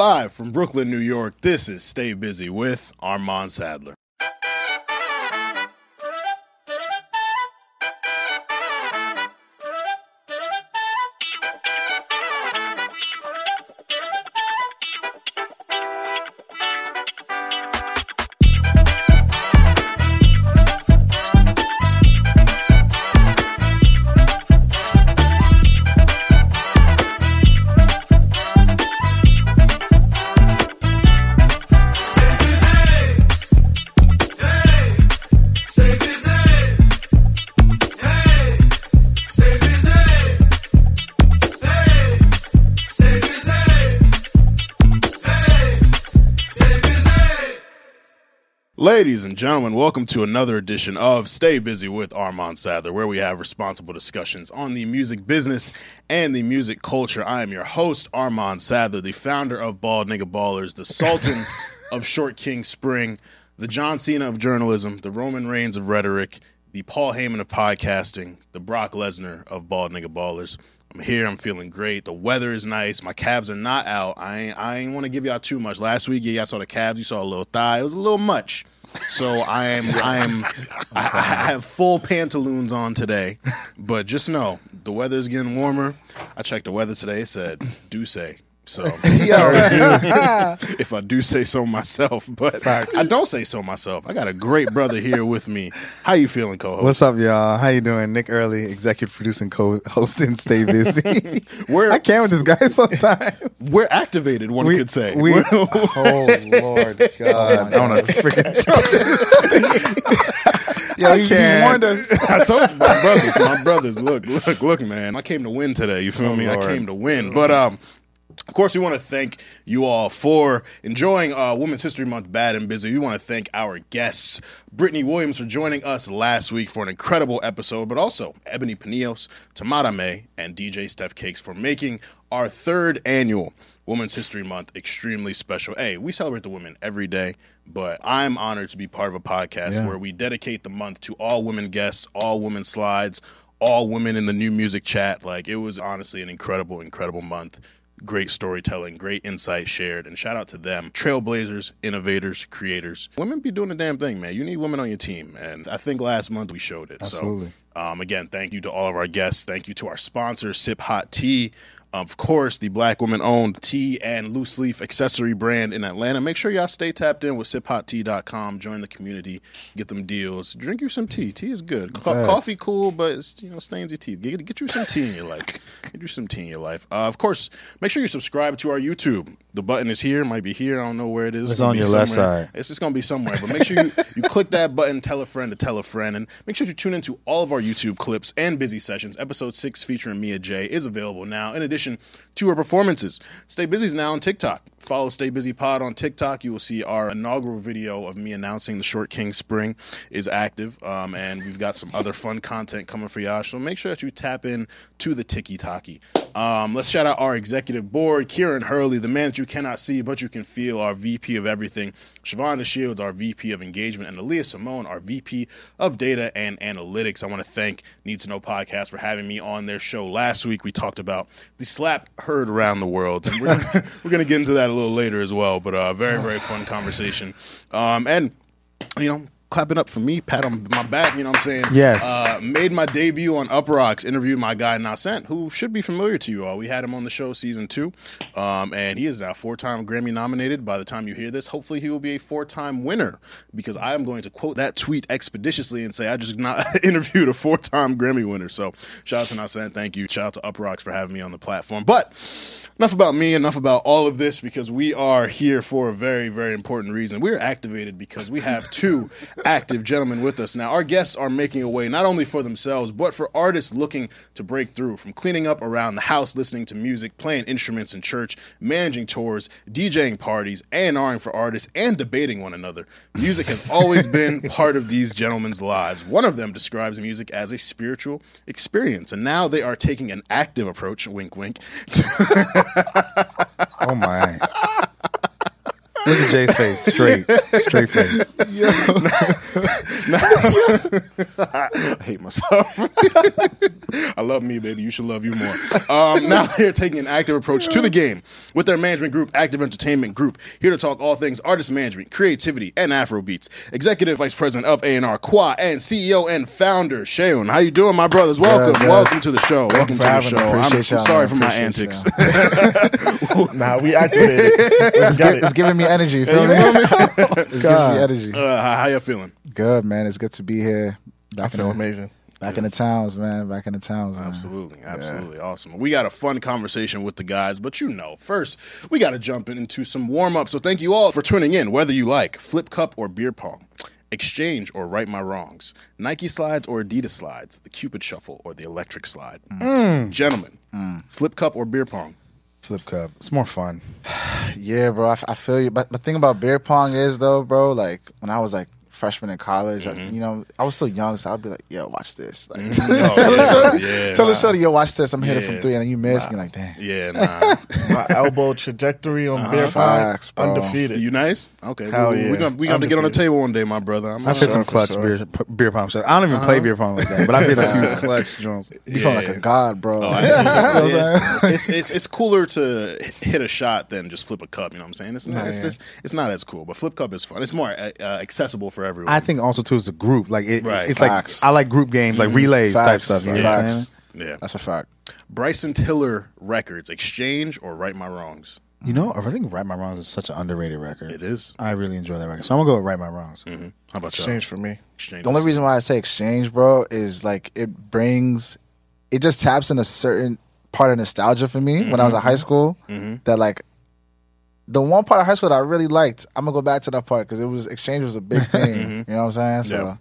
Live from Brooklyn, New York, this is Stay Busy with Armand Sadler. And gentlemen, welcome to another edition of Stay Busy with Armand Sadler, where we have responsible discussions on the music business and the music culture. I am your host, Armand Sadler, the founder of Bald Nigga Ballers, the Sultan of Short King Spring, the John Cena of journalism, the Roman Reigns of rhetoric, the Paul Heyman of podcasting, the Brock Lesnar of Bald Nigga Ballers. I'm here. I'm feeling great. The weather is nice. My calves are not out. I ain't, I ain't want to give y'all too much. Last week, yeah, y'all saw the calves. You saw a little thigh. It was a little much. So I am I am I, have full pantaloons on today, but just know the weather is getting warmer. I checked the weather today. It said do say. So if I do say so myself, but Facts. I don't say so myself. I got a great brother here with me. How you feeling, co-host? What's up, y'all? How you doing? Nick Early, executive producing, co-hosting, stay busy. We're I can with this guy sometimes. we're activated. One We- could say. we- We're- oh Lord God! I don't know. Freaking Yo, you, warned us. I told my brothers, my brothers. Look, look, look, man. I came to win today. You feel Oh, me? I came to win. But um, of course, we want to thank you all for enjoying uh, Women's History Month. Bad and busy. We want to thank our guests, Brittany Williams, for joining us last week for an incredible episode, but also Ebony Panios, Tamara May, and DJ Steph Cakes for making our third annual Women's History Month extremely special. Hey, we celebrate the women every day, but I'm honored to be part of a podcast Yeah. where we dedicate the month to all women guests, all women slides, all women in the new music chat. Like it was honestly an incredible, incredible month. Great storytelling, great insight shared, and shout out to them. Trailblazers, innovators, creators. Women be doing the damn thing, man. You need women on your team. And I think last month we showed it. Absolutely. So um, again, thank you to all of our guests. Thank you to our sponsor, Sip Hot Tea. Of course, the black woman owned tea and loose leaf accessory brand in Atlanta. Make sure y'all stay tapped in with siphottea.com. Join the community, get them deals. Drink you some tea. Tea is good. Co- coffee cool, but it's, you know stains your teeth. Get, get you some tea in your life. Get you some tea in your life. Uh, of course, make sure you subscribe to our YouTube. The button is here. Might be here. I don't know where it is. It's gonna on your left side. It's just gonna be somewhere. But make sure you, you click that button, tell a friend to tell a friend, and make sure you tune into all of our YouTube clips and busy sessions. Episode six featuring Mia J is available now. In addition to her performances, Stay Busy is now on TikTok. Follow Stay Busy Pod on TikTok. You will see our inaugural video of me announcing the Short King Spring is active, um, and we've got some other fun content coming for y'all. So make sure that you tap in to the Tiki Taki. Um, let's shout out our executive board, Kieran Hurley, the man that you cannot see but you can feel, our VP of everything, Shavonda Shields, our VP of engagement, and Aaliyah Simone, our VP of data and analytics. I want to thank Need to Know Podcast for having me on their show last week. We talked about the slap heard around the world, and we're going to get into that a little later as well. But uh, very very fun conversation, um, and you know. Clapping up for me, pat on my back, you know what I'm saying? Yes. Uh, made my debut on Uproxx, interviewed my guy Nascent, who should be familiar to you all. We had him on the show season two, um, and he is now four time Grammy nominated. By the time you hear this, hopefully he will be a four time winner because I am going to quote that tweet expeditiously and say I just not interviewed a four time Grammy winner. So shout out to Nascent, thank you. Shout out to Uproxx for having me on the platform. But enough about me, enough about all of this because we are here for a very, very important reason. We're activated because we have two active gentlemen with us. Now, our guests are making a way not only for themselves, but for artists looking to break through from cleaning up around the house, listening to music, playing instruments in church, managing tours, DJing parties, A&Ring for artists, and debating one another. Music has always been part of these gentlemen's lives. One of them describes music as a spiritual experience, and now they are taking an active approach, wink, wink, Oh my! Look at Jay's face, straight, straight face. Yo. I hate myself. I love me, baby. You should love you more. Um, now they're taking an active approach to the game with their management group, Active Entertainment Group, here to talk all things artist management, creativity, and Afro beats. Executive Vice President of A&R, Qua, and CEO and founder, Shayon. How you doing, my brothers? Welcome. good. Welcome to the show. Welcome for to the having show. I'm, I'm sorry man. for my antics. Nah, we activated. It's, gi- it. it's giving me energy. You feel me? it's giving me energy. Uh, how, how you feeling? Good man. It's good to be here. I Back, feel in, the, amazing. back in the towns, man. Back in the towns, man. Absolutely, absolutely awesome. We got a fun conversation with the guys, but you know, first we got to jump into some warm up. So thank you all for tuning in. Whether you like flip cup or beer pong, exchange or right my wrongs, Nike slides or Adidas slides, the Cupid shuffle or the electric slide. Gentlemen, flip cup or beer pong. Flip cup. It's more fun. Yeah, bro. I feel you. But the thing about beer pong is though, bro. Like when I was like freshman in college, I- mm-hmm. you know, I was still young, so I'd be like, "Yo, watch this." Like, mm-hmm. Oh, yeah, yeah, tell the nah. shorty, "Yo, watch this." I'm hitting Yeah. from three, and then you miss. And you're like, "Damn." Yeah, nah. My elbow trajectory on beer pong, Facts, bro. undefeated. you nice? Okay, Hell we, yeah. we gonna we gonna get on the table one day, my brother. I'm I've hit some for clutch sure. beer beer pong shots. I don't even play beer pong like that, but I've hit a few clutch joints. You feel like a god, bro. Oh, I see. You know what I'm saying? it's, it's, it's, it's cooler to hit a shot than just flip a cup. You know what I'm saying? It's not, it's, yeah. just, it's not as cool, but flip cup is fun. It's more uh, uh, accessible for everyone. I think also too it's a group. Like it, Right. it's Facts. like I like group games, like relays type stuff. You know what I'm saying? Yeah. That's a fact. Bryson Tiller Records, Exchange or Right My Wrongs? You know, I think Right My Wrongs is such an underrated record. It is. I really enjoy that record, so I'm gonna go with Right My Wrongs. Mm-hmm. How about you? Exchange for me. Exchange. The only reason why I say exchange, bro, is like it brings, it just taps in a certain part of nostalgia for me when I was in mm-hmm. high school. Mm-hmm. That like, the one part of high school that I really liked, I'm gonna go back to that part because it was exchange was a big thing. Mm-hmm. You know what I'm saying? So,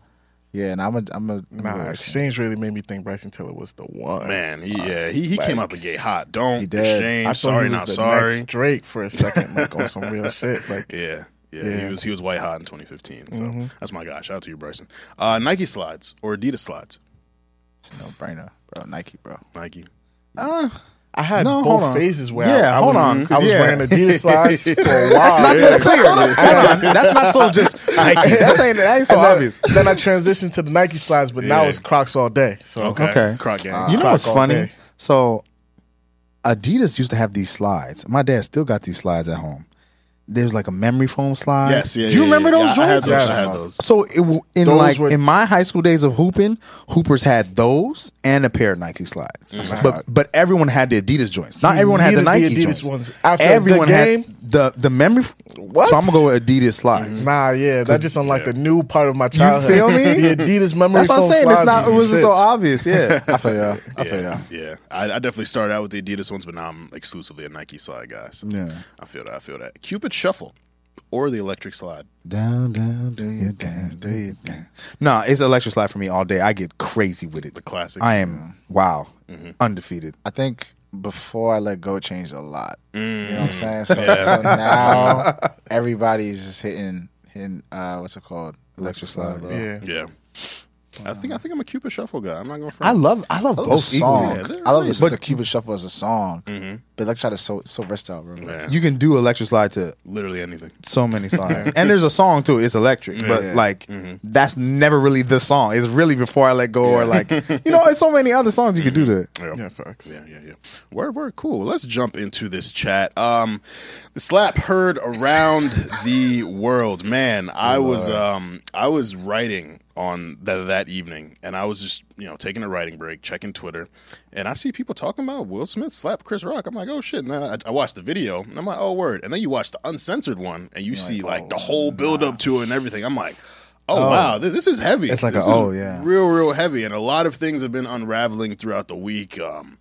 yeah, and I'm a, I'm a, I'm a Nah, go with exchange really made me think Bryson Tiller was the one. Man, he, yeah, he, he came out the gate hot. Don't He did. exchange. I thought sorry, he was not the sorry. next Drake for a second, like on some real shit. Like, Yeah. Yeah, Yeah. he was he was white hot in 2015. So Mm-hmm. that's my guy. Shout out to you, Bryson. Uh, Nike slides or Adidas slides? no brainer, bro. Nike, bro. Nike. I had No, both phases where Yeah, I, I hold was, on, 'cause I was yeah. wearing Adidas slides for a while. Not yeah. so clear. Hold on. That's not so just Nike. That's ain't that ain't so And then, obvious. then I transitioned to the Nike slides, but now it's Crocs all day. So Okay. Okay. Croc gang. You know Croc what's funny? day. So Adidas used to have these slides. My dad still got these slides at home. There's like a memory foam slide. Yes, yeah. Do you yeah, remember yeah. those Yeah, I had joints? those. I had those. So it, w- in Those like were- in my high school days of hooping, hoopers had those and a pair of Nike slides. Mm-hmm. But but everyone had the Adidas joints. Not You everyone had the needed the Nike Adidas joints. ones. After the everyone game? had the the memory. f- What? So I'm gonna go with Adidas slides. Mm-hmm. Nah, yeah, that just unlike yeah. the new part of my childhood. feel me? the Adidas memory That's what I'm foam saying. It's slides not. It was wasn't so obvious. Yeah. I feel ya. I feel ya. Yeah, yeah. I, I definitely started out with the Adidas ones, but now I'm exclusively a Nike slide guy. So Yeah. I feel that. I feel that. Cupid shuffle or the electric slide. Down, down, do your dance, do your dance. No, it's electric slide for me all day. I get crazy with it. The classics. I am wow, Mm-hmm. undefeated. I think before I let go, changed a lot. You Mm. know what I'm saying? So, so now everybody's just hitting, hitting. Uh, what's it called? Electric slide, bro. Yeah. Yeah. I think I think I'm a Cupid shuffle guy. I'm not going to. I love I love I love the both equally. song. Yeah, I love nice. the, But- the Cupid Shuffle as a song. Mm-hmm. But Electric Slide is so so versatile, bro. Yeah. You can do electric slide to Literally anything. so many slides, and there's a song too. It's electric, but like Mm-hmm. that's never really the song. It's really before I let go, or like you know, it's so many other songs you could do that. Yeah. Yeah, facts. Yeah, yeah, yeah. Word, word, cool. Let's jump into this chat. Um, the slap heard around the world. Man, I was um, I was writing on that that evening, and I was just you know taking a writing break, checking Twitter, and I see people talking about Will Smith slap Chris Rock. I'm like, oh shit! And then I, I watched the video, and I'm like, oh word. And then you watch the uncensored one, and you see like the whole build up to it and everything. I'm like. Oh, wow, Th- this is heavy. It's like this a- oh, yeah. real, real heavy, and a lot of things have been unraveling throughout the week. Um,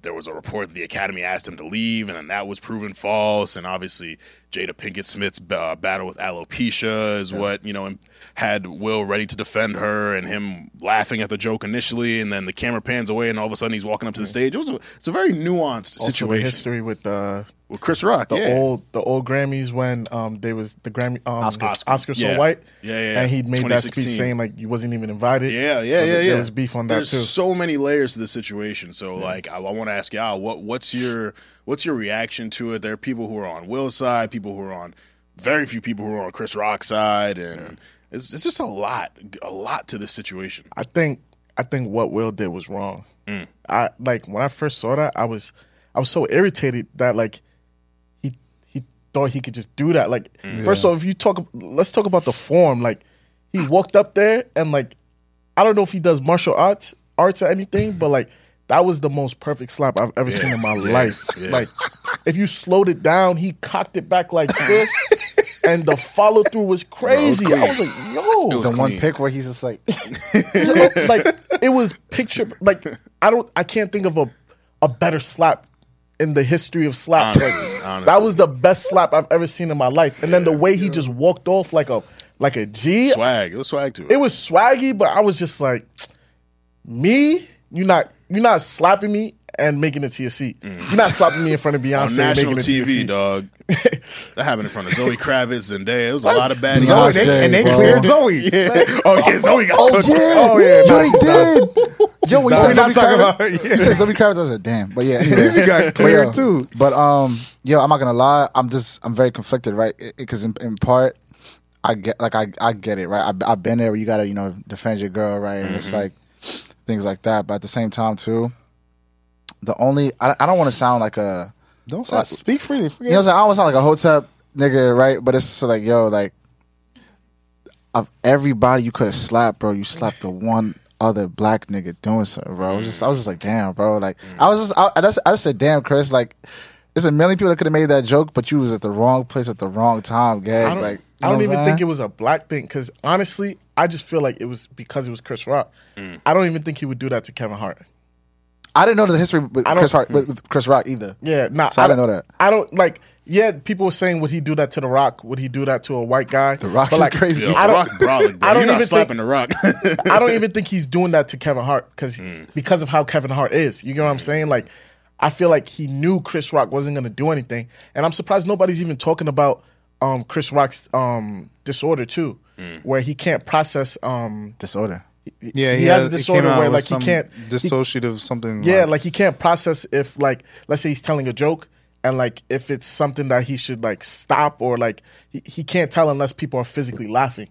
there, was a report that the Academy asked him to leave, and then that was proven false. And obviously, Jada Pinkett Smith's uh, battle with alopecia is what you know had Will ready to defend her, and him laughing at the joke initially, and then the camera pans away, and all of a sudden he's walking up to the stage. It was a, it's a very nuanced Also, the situation history with uh, with Chris Rock. the yeah. old the old Grammys when um they was the Grammy um, Oscars. Oscar, so Yeah. white. Yeah, yeah, yeah. And he made that speech saying like you wasn't even invited. Yeah, yeah, So yeah, th- yeah. There was beef on that too. There's too. so many layers to the situation. So, like, I, I want to ask y'all, what what's your what's your reaction to it? There are people who are on Will's side, people who are on very few people who are on Chris Rock's side, and it's, it's just a lot, a lot to this situation. I think I think what Will did was wrong. I like when I first saw that, I was I was so irritated that like he he thought he could just do that. Like mm. first of all, if you talk, let's talk about the form. Like he walked up there and like I don't know if he does martial arts arts or anything, but like that was the most perfect slap I've ever seen in my life. Like if you slowed it down, he cocked it back like this. And the follow through was crazy. I was like, yo, was the one pick where he's just like, you know, like it was picture like I don't I can't think of a a better slap in the history of slaps. Honestly, Like, honestly. That was the best slap I've ever seen in my life. And then the way he just walked off like a like a G, Swag. It was swag to it. it was swaggy, but I was just like, me, you're not you're not slapping me and making it to your seat. You're not stopping me in front of Mm. on Beyonce and national making it to your TV, seat. dog. that happened in front of Zoe Kravitz and Day. It was a lot of bad. Zoe, and they, and they bro. cleared Zoe. Oh yeah, Zoe got oh cooked. yeah, Oh, yeah, yo, nah, he did. Yo, when you We're said not Zoe talking Kravitz, about her, yeah. you said Zoe Kravitz. I was like, damn. But yeah, anyway. She got But cleared yo, too. But um, yo, I'm not gonna lie. I'm just I'm very conflicted, right? Because in, in part, I get like I I get it, right? I, I've been there where you gotta you know defend your girl, right? And it's like things like that. But at the same time, too, the only I, I don't want to sound like a Don't say, speak freely. you know what I'm saying? I don't want to sound like a hotep nigga, right? But it's like yo, like of everybody you could have slapped, bro, you slapped the one other black nigga doing something, bro. I was just, I was just like, damn, bro. Like, I was just, I, I just, I just said, damn, Chris. Like, there's a million people that could have made that joke, but you was at the wrong place at the wrong time, gag. I don't, like, I don't even think it was a black thing because honestly, I just feel like it was because it was Chris Rock. Mm. I don't even think he would do that to Kevin Hart. I didn't know the history with Chris Hart, with, with Chris Rock either. Yeah, nah, So I didn't don't- know that. I don't like. Yeah, people were saying, would he do that to The Rock? Would he do that to a white guy? The Rock But, is crazy. Yo, I don't- Rock Brolic. I don't You're not even slapping think- the Rock. I don't even think he's doing that to Kevin Hart because because of how Kevin Hart is. You get what I'm saying? Like, I feel like he knew Chris Rock wasn't going to do anything, and I'm surprised nobody's even talking about um, Chris Rock's um, disorder too, where he can't process. Um, Disorder. Yeah, he has a it came disorder where like he can't he- dissociative something. yeah, like he can't process if like let's say he's telling a joke and like if it's something that he should like stop or like he, he can't tell unless people are physically laughing.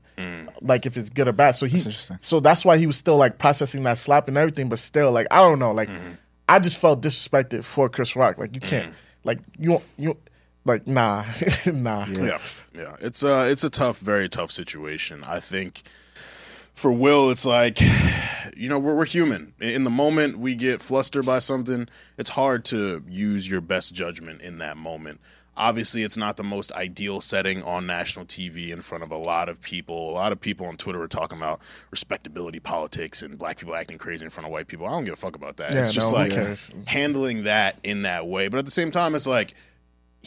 Like if it's good or bad. So he interesting. so that's why he was still like processing that slap and everything, but still like I don't know, like I just felt disrespected for Chris Rock. Like you can't like you you like nah nah. yeah, yeah. It's uh it's a tough, very tough situation. I think for Will, it's like, you know, we're we're human. In the moment we get flustered by something, it's hard to use your best judgment in that moment. Obviously, it's not the most ideal setting on national TV in front of a lot of people. A lot of people on Twitter are talking about respectability politics and black people acting crazy in front of white people. I don't give a fuck about that. Yeah, it's just no, like handling that in that way. But at the same time, it's like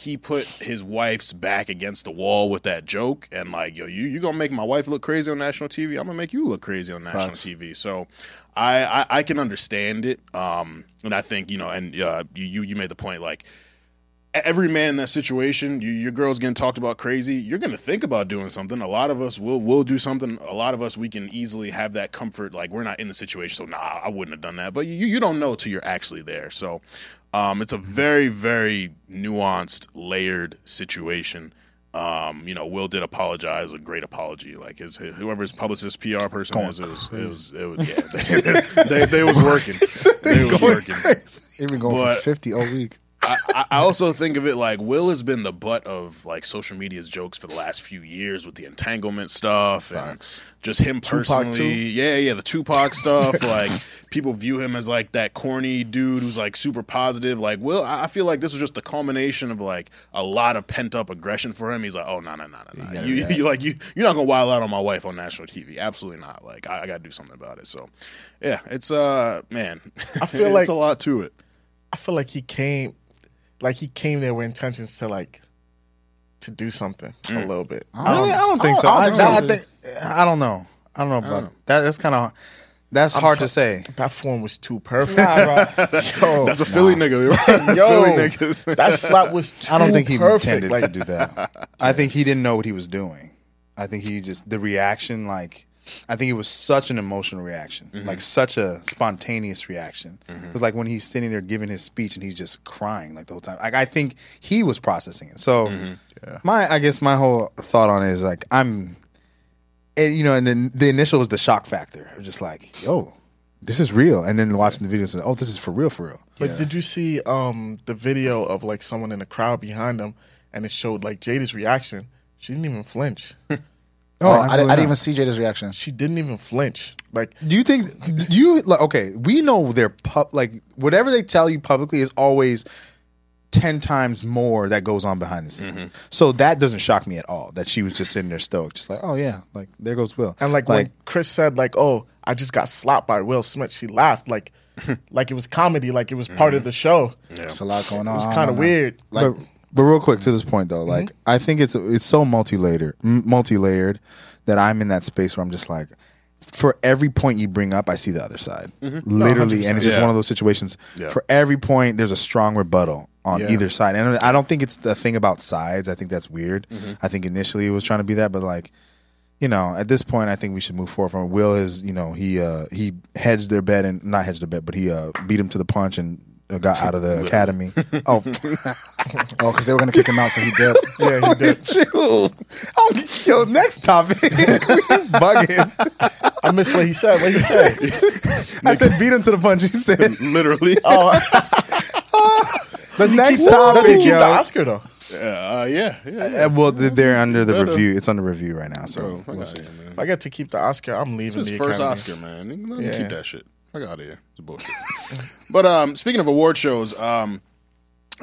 he put his wife's back against the wall with that joke and like yo you you gonna make my wife look crazy on national tv i'm gonna make you look crazy on national tv so I, I i can understand it um and i think you know and uh you you, you made the point like every man in that situation, you, your girl's getting talked about crazy. You're going to think about doing something. A lot of us will will do something. A lot of us we can easily have that comfort. Like we're not in the situation, so nah, I wouldn't have done that. But you you don't know till you're actually there. So um, it's a very very nuanced, layered situation. Um, you know, Will did apologize, a great apology. Like his, his whoever's publicist PR person is, it was, it was, it was, yeah, they, they was working, they was working. Been going But- for 50 all week. I, I- also think of it like Will has been the butt of like social media's jokes for the last few years with the entanglement stuff and Facts. just him personally. Yeah, yeah, the Tupac stuff. like people view him as like that corny dude who's like super positive. Like Will, I I feel like this was just the culmination of like a lot of pent up aggression for him. He's like, oh no no no no no, you react. you like you you're not gonna wild out on my wife on national TV. Absolutely not. Like I, I got to do something about it. So yeah, it's uh man, I feel it's like- a lot to it. I feel like he came like he came there with intentions to like to do something a mm. little bit. Really? I don't think so. I I, don't think I, think I don't know. I don't know about that. That's kind of that's hard to say. That form was too perfect. Nah, bro. Yo, That's a Philly nigga. Right? yo, Philly niggas. that slap was too I don't think he perfect. intended like, to do that. I think he didn't know what he was doing. I think he just the reaction, like I think it was such an emotional reaction, mm-hmm. like such a spontaneous reaction. Mm-hmm. It was like when he's sitting there giving his speech and he's just crying like the whole time. Like I think he was processing it. So mm-hmm. my, I guess my whole thought on it is like I'm, and, you know, and then the initial was the shock factor. It was just like, yo, this is real, and then watching the video, and oh, this is for real, for real. But did you see um the video of like someone in the crowd behind him, and it showed like Jada's reaction? She didn't even flinch. Oh, I, I didn't even see Jada's reaction. She didn't even flinch. Like Do you think you like okay? We know they're pub like whatever they tell you publicly is always ten times more that goes on behind the scenes. Mm-hmm. So that doesn't shock me at all. That she was just sitting there stoked, just like, oh yeah, like there goes Will. and like, when Chris said like, "Oh, I just got slapped by Will Smith," she laughed like like it was comedy, like it was part of mm-hmm. the show. It's a lot going on. It was kind of weird. Like, but, but real quick to this point though, like I think it's it's so multi layered, multi layered that I'm in that space where I'm just like, for every point you bring up, I see the other side, literally, and it's just Yeah. one of those situations. Yeah. For every point, there's a strong rebuttal on Yeah. either side, and I don't think it's the thing about sides. I think that's weird. I think initially it was trying to be that, but like. You know, at this point, I think we should move forward from it. Will is, you know, he uh, he hedged their bet and not hedged the bet, but he uh, beat him to the punch and got out of the academy. Oh, oh, because they were gonna kick him out, so he did. Yeah, he did. Chill. Oh, yo, next topic. we bugging. I missed what he said. What he said? I said beat him to the punch. He said Literally. Oh, does he Next keep, does he topic, keep yo. the Oscar though? Yeah, uh, yeah, yeah. yeah. Uh, well, they're- they're under the Better. review. It's under review right now. So Bro, fuck we'll outta see. here, man. If I get to keep the Oscar, I'm leaving It's his the first Academy. Oscar, man. Let me Yeah. keep that shit. Fuck out of here. It's bullshit. but um, speaking of award shows, um,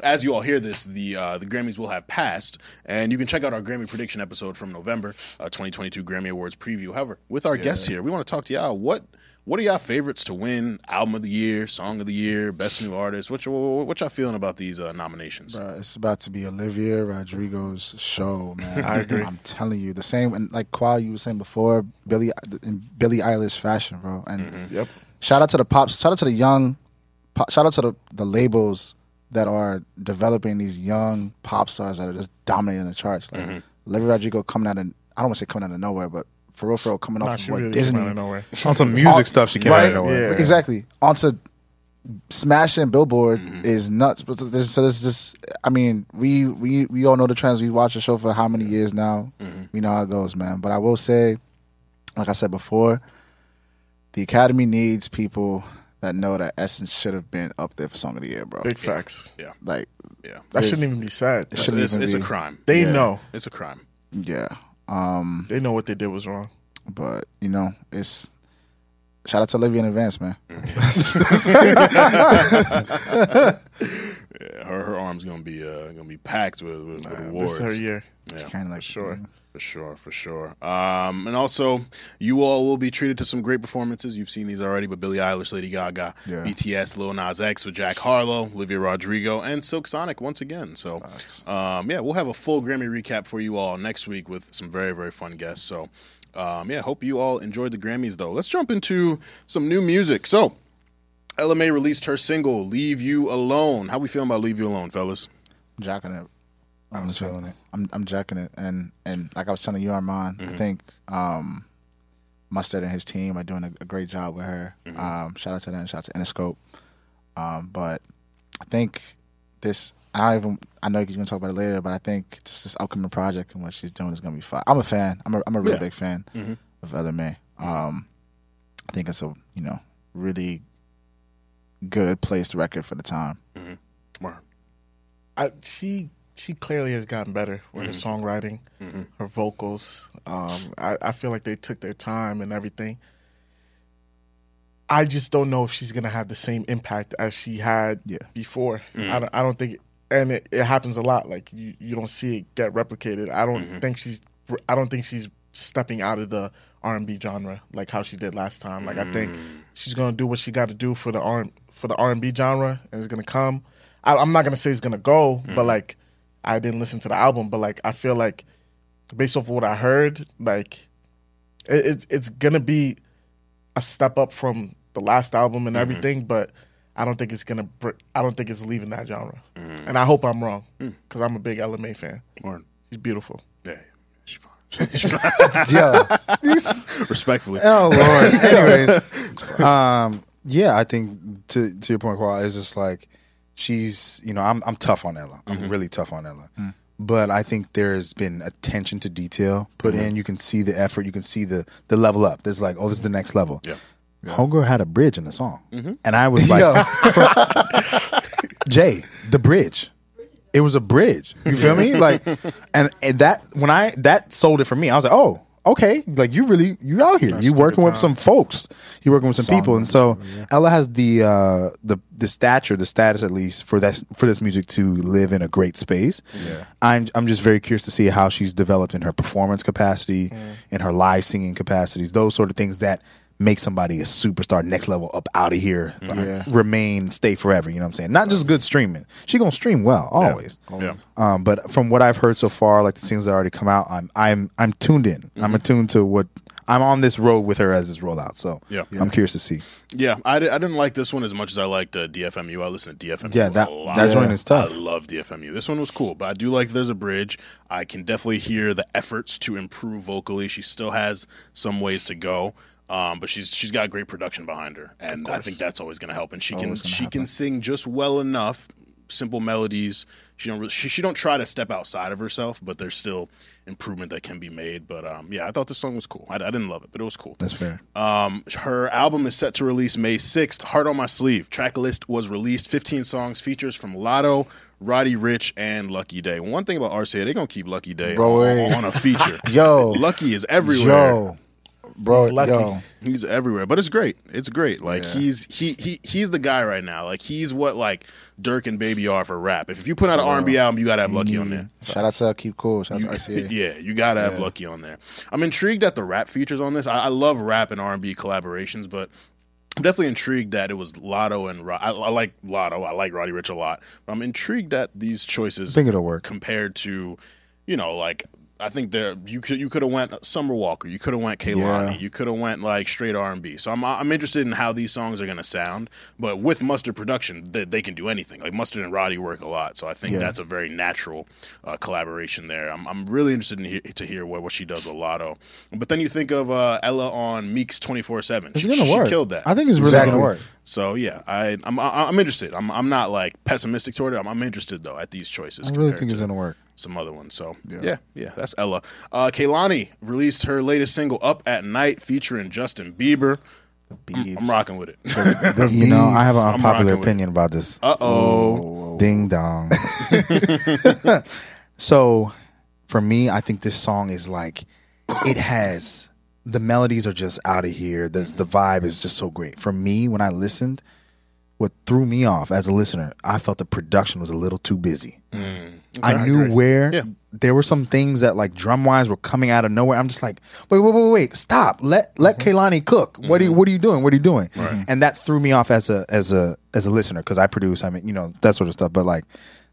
as you all hear this, the uh, the Grammys will have passed, and you can check out our Grammy prediction episode from November, uh, 2022 Grammy Awards preview. However, with our guests here, we want to talk to y'all. What what are y'all favorites to win? Album of the year, song of the year, best new artist. What y'all, what y'all feeling about these uh, nominations? Bruh, it's about to be Olivia Rodrigo's show, man. I agree. I'm telling you, the same and like Qual you were saying before, Billie in Billie Eilish fashion, bro. And Mm-hmm. Yep. Shout out to the pops, shout out to the young, pop, shout out to the the labels that are developing these young pop stars that are just dominating the charts. Like Mm-hmm. Olivia Rodrigo coming out of I don't want to say coming out of nowhere, but for real, for real, coming Nah, off she of what really Disney came out of nowhere. On some music stuff, she came out of nowhere. Yeah. Exactly. Onto Smash and Billboard Mm-hmm. is nuts. But this, so this is just, I mean, we, we we all know the trends. We watch the show for how many years now? Mm-hmm. We know how it goes, man. But I will say, like I said before, the Academy needs people that know that Essence should have been up there for Song of the Year, bro. Big facts. Yeah, Like, yeah. That shouldn't even be said. It shouldn't It's, even it's a crime. They Yeah. know. It's a crime. yeah. Um, They know what they did was wrong. but you know, it's shout out to Olivia in advance, man. Yeah, her her arm's gonna be uh, gonna be packed with, with, with awards. This is her year. Yeah, Kind of like sure. For sure, for sure. Um, and also, you all will be treated to some great performances. You've seen these already, but Billie Eilish, Lady Gaga, Yeah. BTS, Lil Nas X with Jack Harlow, Olivia Rodrigo, and Silk Sonic once again. So, um, yeah, we'll have a full Grammy recap for you all next week with some very, very fun guests. So, um, yeah, hope you all enjoyed the Grammys, though. Let's jump into some new music. So, Ella Mai released her single "Leave You Alone." How we feeling about "Leave You Alone," fellas? jacking it. I was feeling it. I'm I'm jacking it, and and like I was telling you, Armand, I think um, Mustard and his team are doing a, a great job with her. Um, shout out to them, shout out to Interscope. Um, but I think this. I don't even. I know you're gonna talk about it later, but I think this this upcoming project and what she's doing is gonna be fun. I'm a fan. I'm a I'm a really Yeah. big fan of Ella Mai. Um, I think it's a you know really good placed record for the time. Word. I, she she clearly has gotten better with her mm-hmm. songwriting, mm-hmm. her vocals. Um, I, I feel like they took their time and everything. I just don't know if she's gonna have the same impact as she had Yeah. before. Mm-hmm. I don't I don't think, and it, it happens a lot. Like you, you don't see it get replicated. I don't think she's I don't think she's stepping out of the R and B genre like how she did last time. Like I think mm. she's gonna do what she got to do for the R for the R and B genre, and it's gonna come. I, I'm not gonna say it's gonna go, but like I didn't listen to the album, but like I feel like based off of what I heard, like it, it, it's gonna be a step up from the last album and mm-hmm. everything, but I don't think it's gonna. br- I don't think it's leaving that genre, mm. and I hope I'm wrong mm. because I'm a big Ella Mai fan. Word. She's beautiful. Yeah, yeah, she's fine. Yeah, Respectfully. Oh lord. Anyways, um, yeah, I think to to your point, Qual, is just like she's you know I'm I'm tough on Ella. I'm mm-hmm. really tough on Ella. Mm. But I think there's been attention to detail put mm-hmm. in. You can see the effort. You can see the the level up. There's like, oh, this is the next level. Yeah. Homegirl had a bridge in the song, Mm-hmm. and I was like, Jay, the bridge. It was a bridge. You feel me? Like, and and that when I that sold it for me, I was like, oh, okay. Like you really you out here. You took working with some folks. You working with some people, and so Ella has the uh the the stature, the status at least for that for this music to live in a great space. Yeah. I'm I'm just very curious to see how she's developed in her performance capacity, in her live singing capacities, those sort of things that make somebody a superstar next level up out of here Yeah. remain stay forever you know what i'm saying not just good streaming she gonna stream well always Yeah. um, but from what i've heard so far like the things that already come out i'm i'm i'm tuned in i'm attuned to what i'm on this road with her as this rollout so Yeah. i'm curious to see Yeah, I, di- I didn't like this one as much as I liked uh, DFMU. I listened to DFMU. Yeah, that- a lot. that joint is tough. I love DFMU. This one was cool, but I do like there's a bridge. I can definitely hear the efforts to improve vocally. She still has some ways to go. Um, but she's she's got great production behind her, and I think that's always going to help. And she can gonna she can sing just well enough, simple melodies. She don't really, she, she don't try to step outside of herself, but there's still improvement that can be made. But um, yeah, I thought this song was cool. I, I didn't love it, but it was cool. that's fair Um, her album is set to release May 6th. Heart on My Sleeve. Track list was released. 15 songs. Features from Latto, Roddy Ricch, and Lucky Daye. One thing about RCA, they're going to keep Lucky Daye Bro, on, on a feature. Yo. Lucky is everywhere. Yo, bro, He's lucky. yo, He's everywhere, but it's great. It's great. Like Yeah. he's he he he's the guy right now. Like he's what like Durk and Baby are for rap. If, if you put out an R&B album, you got to have Lucky on there. Mm-hmm. shout out to Keep Cool. Shout out to RCA. yeah, you gotta have Lucky on there. I'm intrigued at the rap features on this. I, I love rap and R&B collaborations, but I'm definitely intrigued that it was Latto and Ro- I, I like Latto. I like Roddy Ricch a lot. But I'm intrigued at these choices i think it'll work compared to, you know, like I think there you could you could have went Summer Walker, you could have went Kehlani, Yeah. you could have went like straight R and B. So I'm I'm interested in how these songs are gonna sound. But with Mustard production, they, they can do anything. Like Mustard and Roddy work a lot, so I think Yeah. that's a very natural uh, collaboration there. I'm I'm really interested in he- to hear what, what she does with Latto. But then you think of uh, Ella on Meek's 24 seven. it's She, gonna she work killed that. i think it's really Exactly. gonna work so yeah, I I'm I- I'm interested. I'm I'm not like pessimistic toward it. I'm, I'm interested though at these choices. i really compared think it's to- gonna work some other ones. So yeah, yeah, that's Ella. Uh, Kehlani released her latest single "Up at Night" featuring Justin Bieber. I'm, I'm rocking with it. The you know i have an unpopular opinion about this Uh oh. Ding dong. so, for me, I think this song is like it has the melodies are just out of here. The the vibe is just so great. For me, when I listened, what threw me off as a listener, I felt the production was a little too busy. I knew where Yeah. there were some things that like drum wise were coming out of nowhere. I'm just like, wait, wait, wait, wait, stop. Let let mm-hmm. Kehlani cook. What are you mm-hmm. what are you doing? What are you doing? And that threw me off as a as a as a listener because I produce. I mean, you know that sort of stuff. But like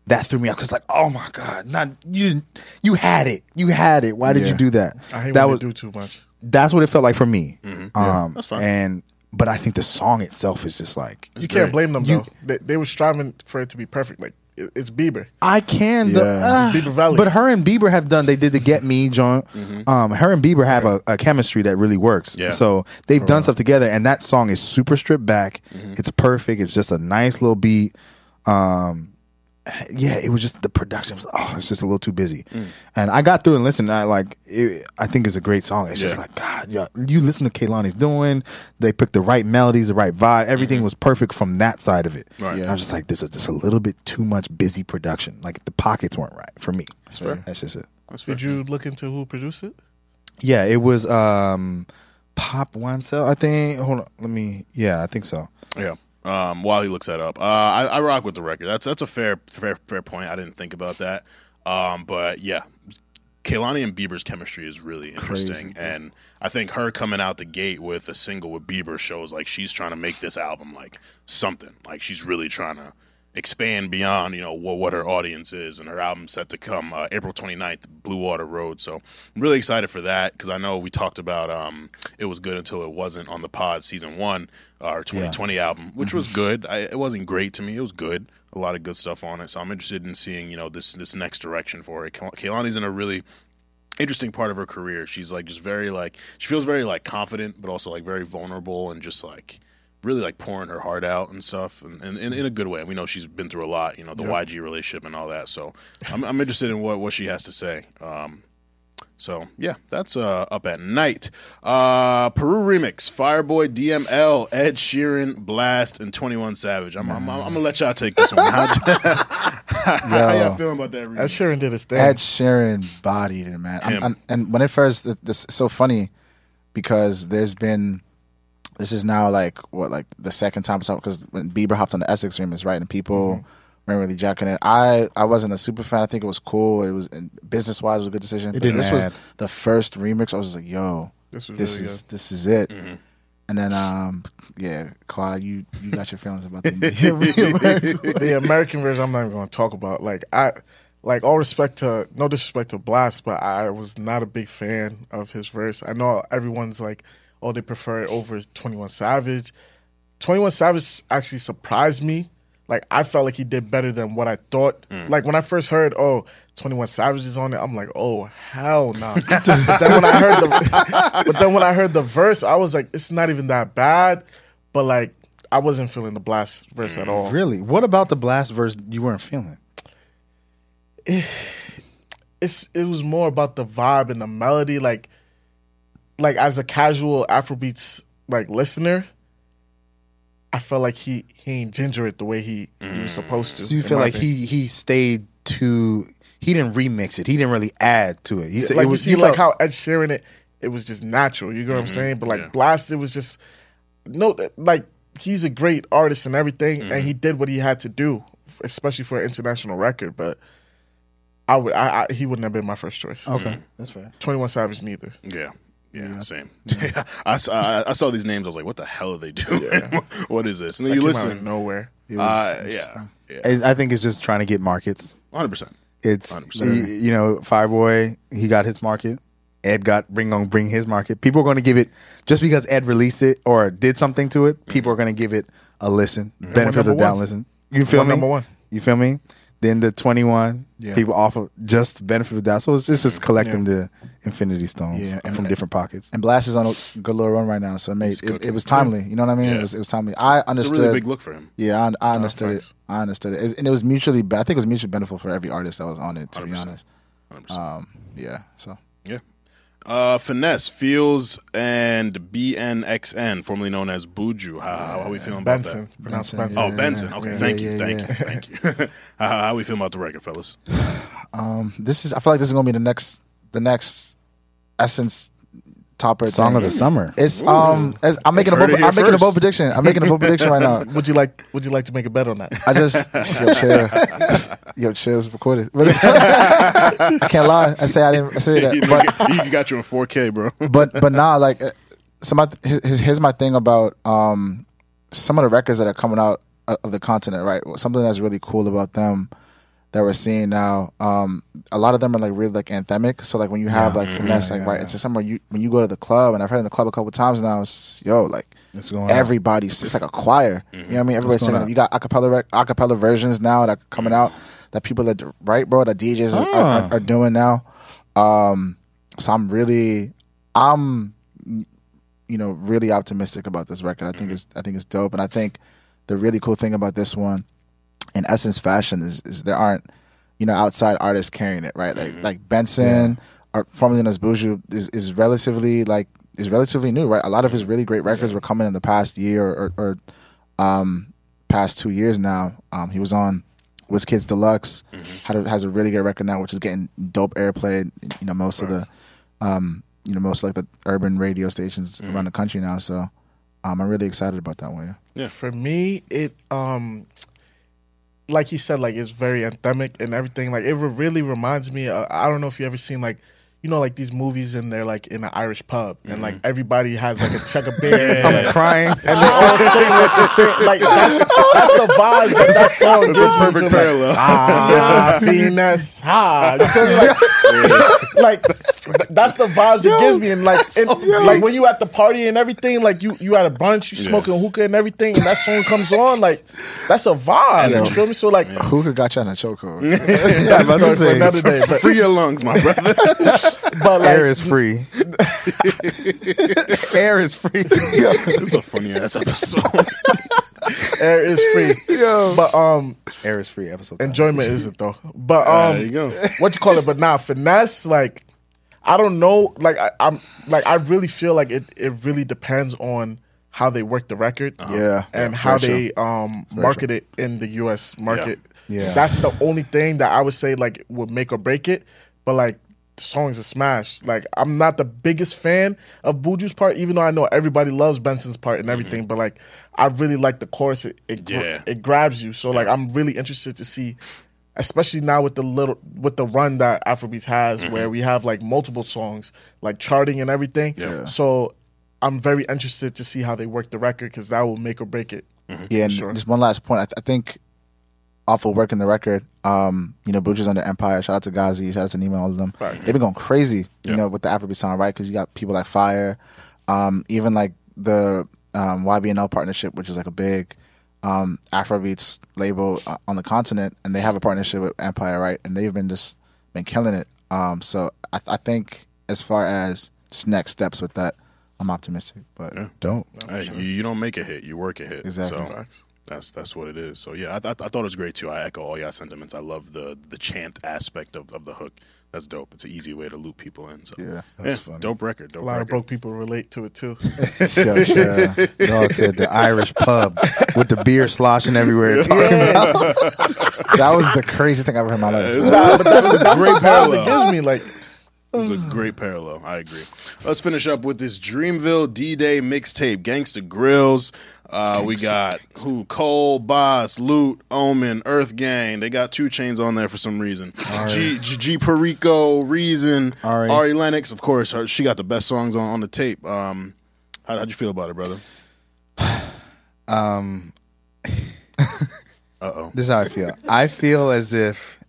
that threw me off because like, oh my god, not you you had it. You had it. Why did Yeah. you do that? I hate that when was do too much. that's what it felt like for me. Mm-hmm. Um, that's fine. And but I think the song itself is just like You can't blame them You- though. They, they were striving for it to be perfect. Like it, it's Bieber. I can. The, Yeah. ah, Bieber Valley. But her and Bieber have done. They did the Get Me joint. Um, her and Bieber have a, a chemistry that really works. Yeah. So they've done stuff together, and that song is super stripped back. It's perfect. It's just a nice little beat. Um, yeah, it was just the production was oh, it's just a little too busy. And I got through and listened. And I like. It, I think it's a great song. It's just like God. Yeah, you listen to Kehlani's doing. They picked the right melodies, the right vibe. Everything was perfect from that side of it. Right. And I'm just like, this is just a little bit too much busy production. Like the pockets weren't right for me. That's fair. That's just it. Did you look into who produced it? Yeah, it was um Pop Wansel, I think. Hold on, let me. Yeah, I think so. Yeah. Um, while he looks that up, uh, I, I rock with the record. That's that's a fair fair fair point. I didn't think about that. Um, but yeah, Kehlani and Bieber's chemistry is really interesting, and I think her coming out the gate with a single with Bieber shows like she's trying to make this album like something. Like she's really trying to expand beyond you know what, what her audience is, and her album set to come uh, April 29th, Blue Water Road. So I'm really excited for that because I know we talked about um, it was good until it wasn't on the pod season one, uh, our 2020 album, which was good. I, it wasn't great to me. It was good. A lot of good stuff on it. So I'm interested in seeing you know this this next direction for it. Kehlani's in a really interesting part of her career. She's like just very like she feels very like confident, but also like very vulnerable and just like really like pouring her heart out and stuff, and, and, and in a good way. We know she's been through a lot, you know, the YG relationship and all that. So I'm, I'm interested in what what she has to say. Um, So yeah, that's uh, up at night. Uh, Peru remix: Fireboy, DML, Ed Sheeran, Blxst, and Twenty One Savage. I'm, I'm, I'm, I'm gonna let y'all take this one. How, how y'all feeling about that? Ed Remix? Sheeran did his thing. Ed Sheeran bodied it, man. I'm- I'm- and when it first, th- this so funny because there's been, this is now like what, like the second time because when Bieber hopped on the Essence remix, right, and people Mm-hmm. weren't really jacking it. I I wasn't a super fan. I think it was cool. It was business wise, was a good decision. But didn't this was the first remix. I was like, yo, This was this really is this is it. Mm-hmm. And then, um, yeah, Quad, you you got your feelings about the the American version, I'm not even going to talk about. Like I, like all respect to, no disrespect to Blxst, but I was not a big fan of his verse. I know everyone's like, oh, they prefer it over Twenty One Savage. Twenty One Savage actually surprised me. Like I felt like he did better than what I thought. Mm. Like when I first heard, oh, 21 Savage is on it, I'm like, oh hell no. but then when I heard the but then when I heard the verse, I was like, it's not even that bad. But like I wasn't feeling the Blxst verse at mm. all. Really? What about the Blxst verse you weren't feeling? it's it was more about the vibe and the melody like like as a casual afrobeats like listener i felt like he he ain't ginger it the way he, he was supposed to So you feel like opinion. he he stayed too. He didn't remix it. He didn't really add to it. He said like it was you see like felt- how ed sheeran it it was just natural you know what i'm mm-hmm. saying but like yeah. Blxst it was just no like he's a great artist and everything and he mm-hmm. did what he had to do especially for an international record but i would I, I he wouldn't have been my first choice Okay, mm-hmm. that's fair. 21 savage neither Yeah. Yeah, same. I, saw, I, I saw these names. I was like, "What the hell are they doing? what is this?" And then That you came out of listen. nowhere It uh, was Uh, yeah, um, yeah, I I think it's just trying to get markets. hundred percent. It's 100%. y- you know, Fireboy, he got his market. Ed got bring on bring his market. People are going to give it just because Ed released it or did something to it. People mm-hmm. are going to give it a listen, mm-hmm. benefit of the doubt. Listen, you feel One me? number one. You feel me? Then the twenty one Yeah. people off of just benefit of that. So it's just, just collecting the Infinity Stones Yeah, and- from different pockets. And Blxst is on a good little run right now, so it made it, it was timely. You know what I mean? Yeah. It was it was timely. I understood. It's a understood. really big look for him. Yeah, I, I understood thanks. it. I understood it. It- and it was mutually. I think it was mutually beneficial for every artist that was on it. To be 100%. honest, um, yeah. So Yeah. Uh, Finesse, Pheelz, and BNXN, formerly known as Buju. How, how are we feeling about Benson, that? pronounced Benson, Benson. Oh, Benson. Okay, Yeah, thank yeah, you, thank yeah. you, thank you. how, how are we feeling about the record, fellas? um, this is. I feel like this is gonna be the next the next essence topper Song thing. of the summer. It's um. It's, I'm making a bold, I'm making a first. bold prediction. I'm making a bold prediction right now. Would you like Would you like to make a bet on that? I just yo chill, yo chill's recorded. I can't lie. I say I didn't I say that, but he got you in 4K, bro. but but nah, like uh, some of here's, here's my thing about um some of the records that are coming out of of the continent, right? Something that's really cool about them that we're seeing now. Um, a lot of them are like really like anthemic. So like when you have like finesse, like right, it's just somewhere you when you go to the club, and I've heard in the club a couple times now. It's yo like It's going on. everybody's it's like a choir. You know what I mean? Everybody's going singing. on? You got acapella rec- acapella versions now that are coming out that people that right, bro, that DJs are, Ah. are, are doing now. Um, so I'm really, I'm, you know, really optimistic about this record. I think it's I think it's dope, and I think the really cool thing about this one, in essence, fashion is is there aren't, you know, outside artists carrying it, right? Like like Benson, or formerly known as Buju, is is relatively like is relatively new, right? A lot of his really great records were coming in the past year or, or um, past two years now. Um, he was on Wizkid's Deluxe, had a, has a really great record now, which is getting dope airplay. You know, most of the, um, you know, most like the urban radio stations around the country now. So, um, I'm really excited about that one. Yeah. For me, it um, like he said, like it's very anthemic and everything. Like it really reminds me. Uh, I don't know if you ever seen like. You know, like these movies, and they're like in an Irish pub, and like everybody has like a check of beer, I'm crying. and they all sing with the same. Like that's that's the vibes that that song That's gives a perfect Feel parallel. Like, ah, finesse, ha. You feel me? Like, like that's the vibes it gives me, and like, and, like when you at the party and everything, like you you at a brunch, you smoking hookah and everything, and that song comes on, like that's a vibe. You feel me? So like, Who could got you on a chokehold? that's about to for say, another day. But, Free your lungs, my brother. but like, Air is free. Air is free. this is a funny ass episode. air is free. But um, Air is free. Episode. enjoyment is it though. But um, there you go. what you call it? But now finesse, like I don't know. Like I, I'm like I really feel like it. It really depends on how they work the record. Yeah. and Yeah, how very they um market it in the U.S. market. Yeah. that's the only thing that I would say like would make or break it. But like the song is a smash. Like I'm not the biggest fan of Buju's part, even though I know everybody loves Benson's part and everything. But like I really like the chorus. It it, gr- Yeah. it grabs you. So like I'm really interested to see. Especially now with the little with the run that Afrobeats has, where we have like multiple songs, like charting and everything. Yeah. So I'm very interested to see how they work the record because that will make or break it. Yeah, and Sure. just one last point. I, th- I think off of working the record, um, you know, Buju's under Empire. Shout out to Ghazi. Shout out to Nima. All of them. They've been going crazy, you Yeah. know, with the Afrobeat sound, right? Because you got people like Fire, um, even like the um, YBNL partnership, which is like a big um, Afrobeats label uh, on the continent, and they have a partnership with Empire, right? And they've been just been killing it. Um, so I, I think as far as just next steps with that, I'm optimistic. But Dope. Hey, you, you don't make a hit, you work a hit. Exactly. So that's that's what it is. So yeah, I, th- I thought it was great too. I echo all your sentiments. I love the the chant aspect of, of the hook. That's dope. It's an easy way to loop people in. So Yeah, yeah, funny. dope record. Dope A lot of record. broke people relate to it too. sure, sure. Dog said the Irish pub with the beer sloshing everywhere. Talking about that was the craziest thing I've ever heard in my life. nah, but that's, that's Great the parallel. it gives me. Like Is a great parallel. I agree. Let's finish up with this Dreamville D Day mixtape. Gangsta Grillz. Uh, we got who? Cole, Bas, Lute, Omen, Earth Gang. They got 2 Chainz on there for some reason. G, G, G Perico, Reason, Ari. Ari Lennox. Of course, her, she got the best songs on, on the tape. Um, how, how'd you feel about it, brother? um, Uh oh. this is how I feel. I feel as if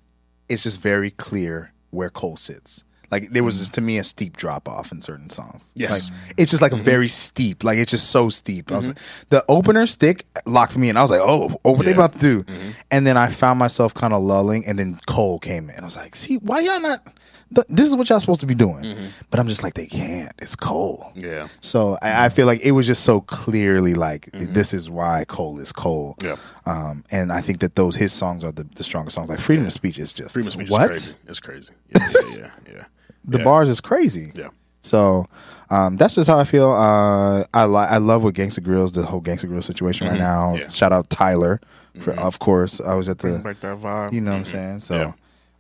it's just very clear where Cole sits. Like there was mm-hmm. just to me a steep drop off in certain songs. Yes. like, it's just like a mm-hmm. very steep. Like it's just so steep. I was mm-hmm. like, the opener stick locked me in. I was like, oh, oh, what they about to do? And then I found myself kind of lulling, and then Cole came in. I was like, see, why y'all not? th- This is what y'all supposed to be doing. But I'm just like, they can't. It's Cole. Yeah. So I, I feel like it was just so clearly like this is why Cole is Cole. Yeah. Um, and I think that those his songs are the, the strongest songs. Like Freedom of Speech is just Freedom of speech what is crazy. It's crazy. Yeah, yeah, yeah. yeah. The Yeah. bars is crazy. Yeah. So um, that's just how I feel. Uh, I li- I love what Gangsta Grillz, the whole Gangsta Grill situation right now. Mm-hmm. Yeah. Shout out Tyler, for, of course. I was at the, that vibe. you know what I'm saying. So Mm-hmm.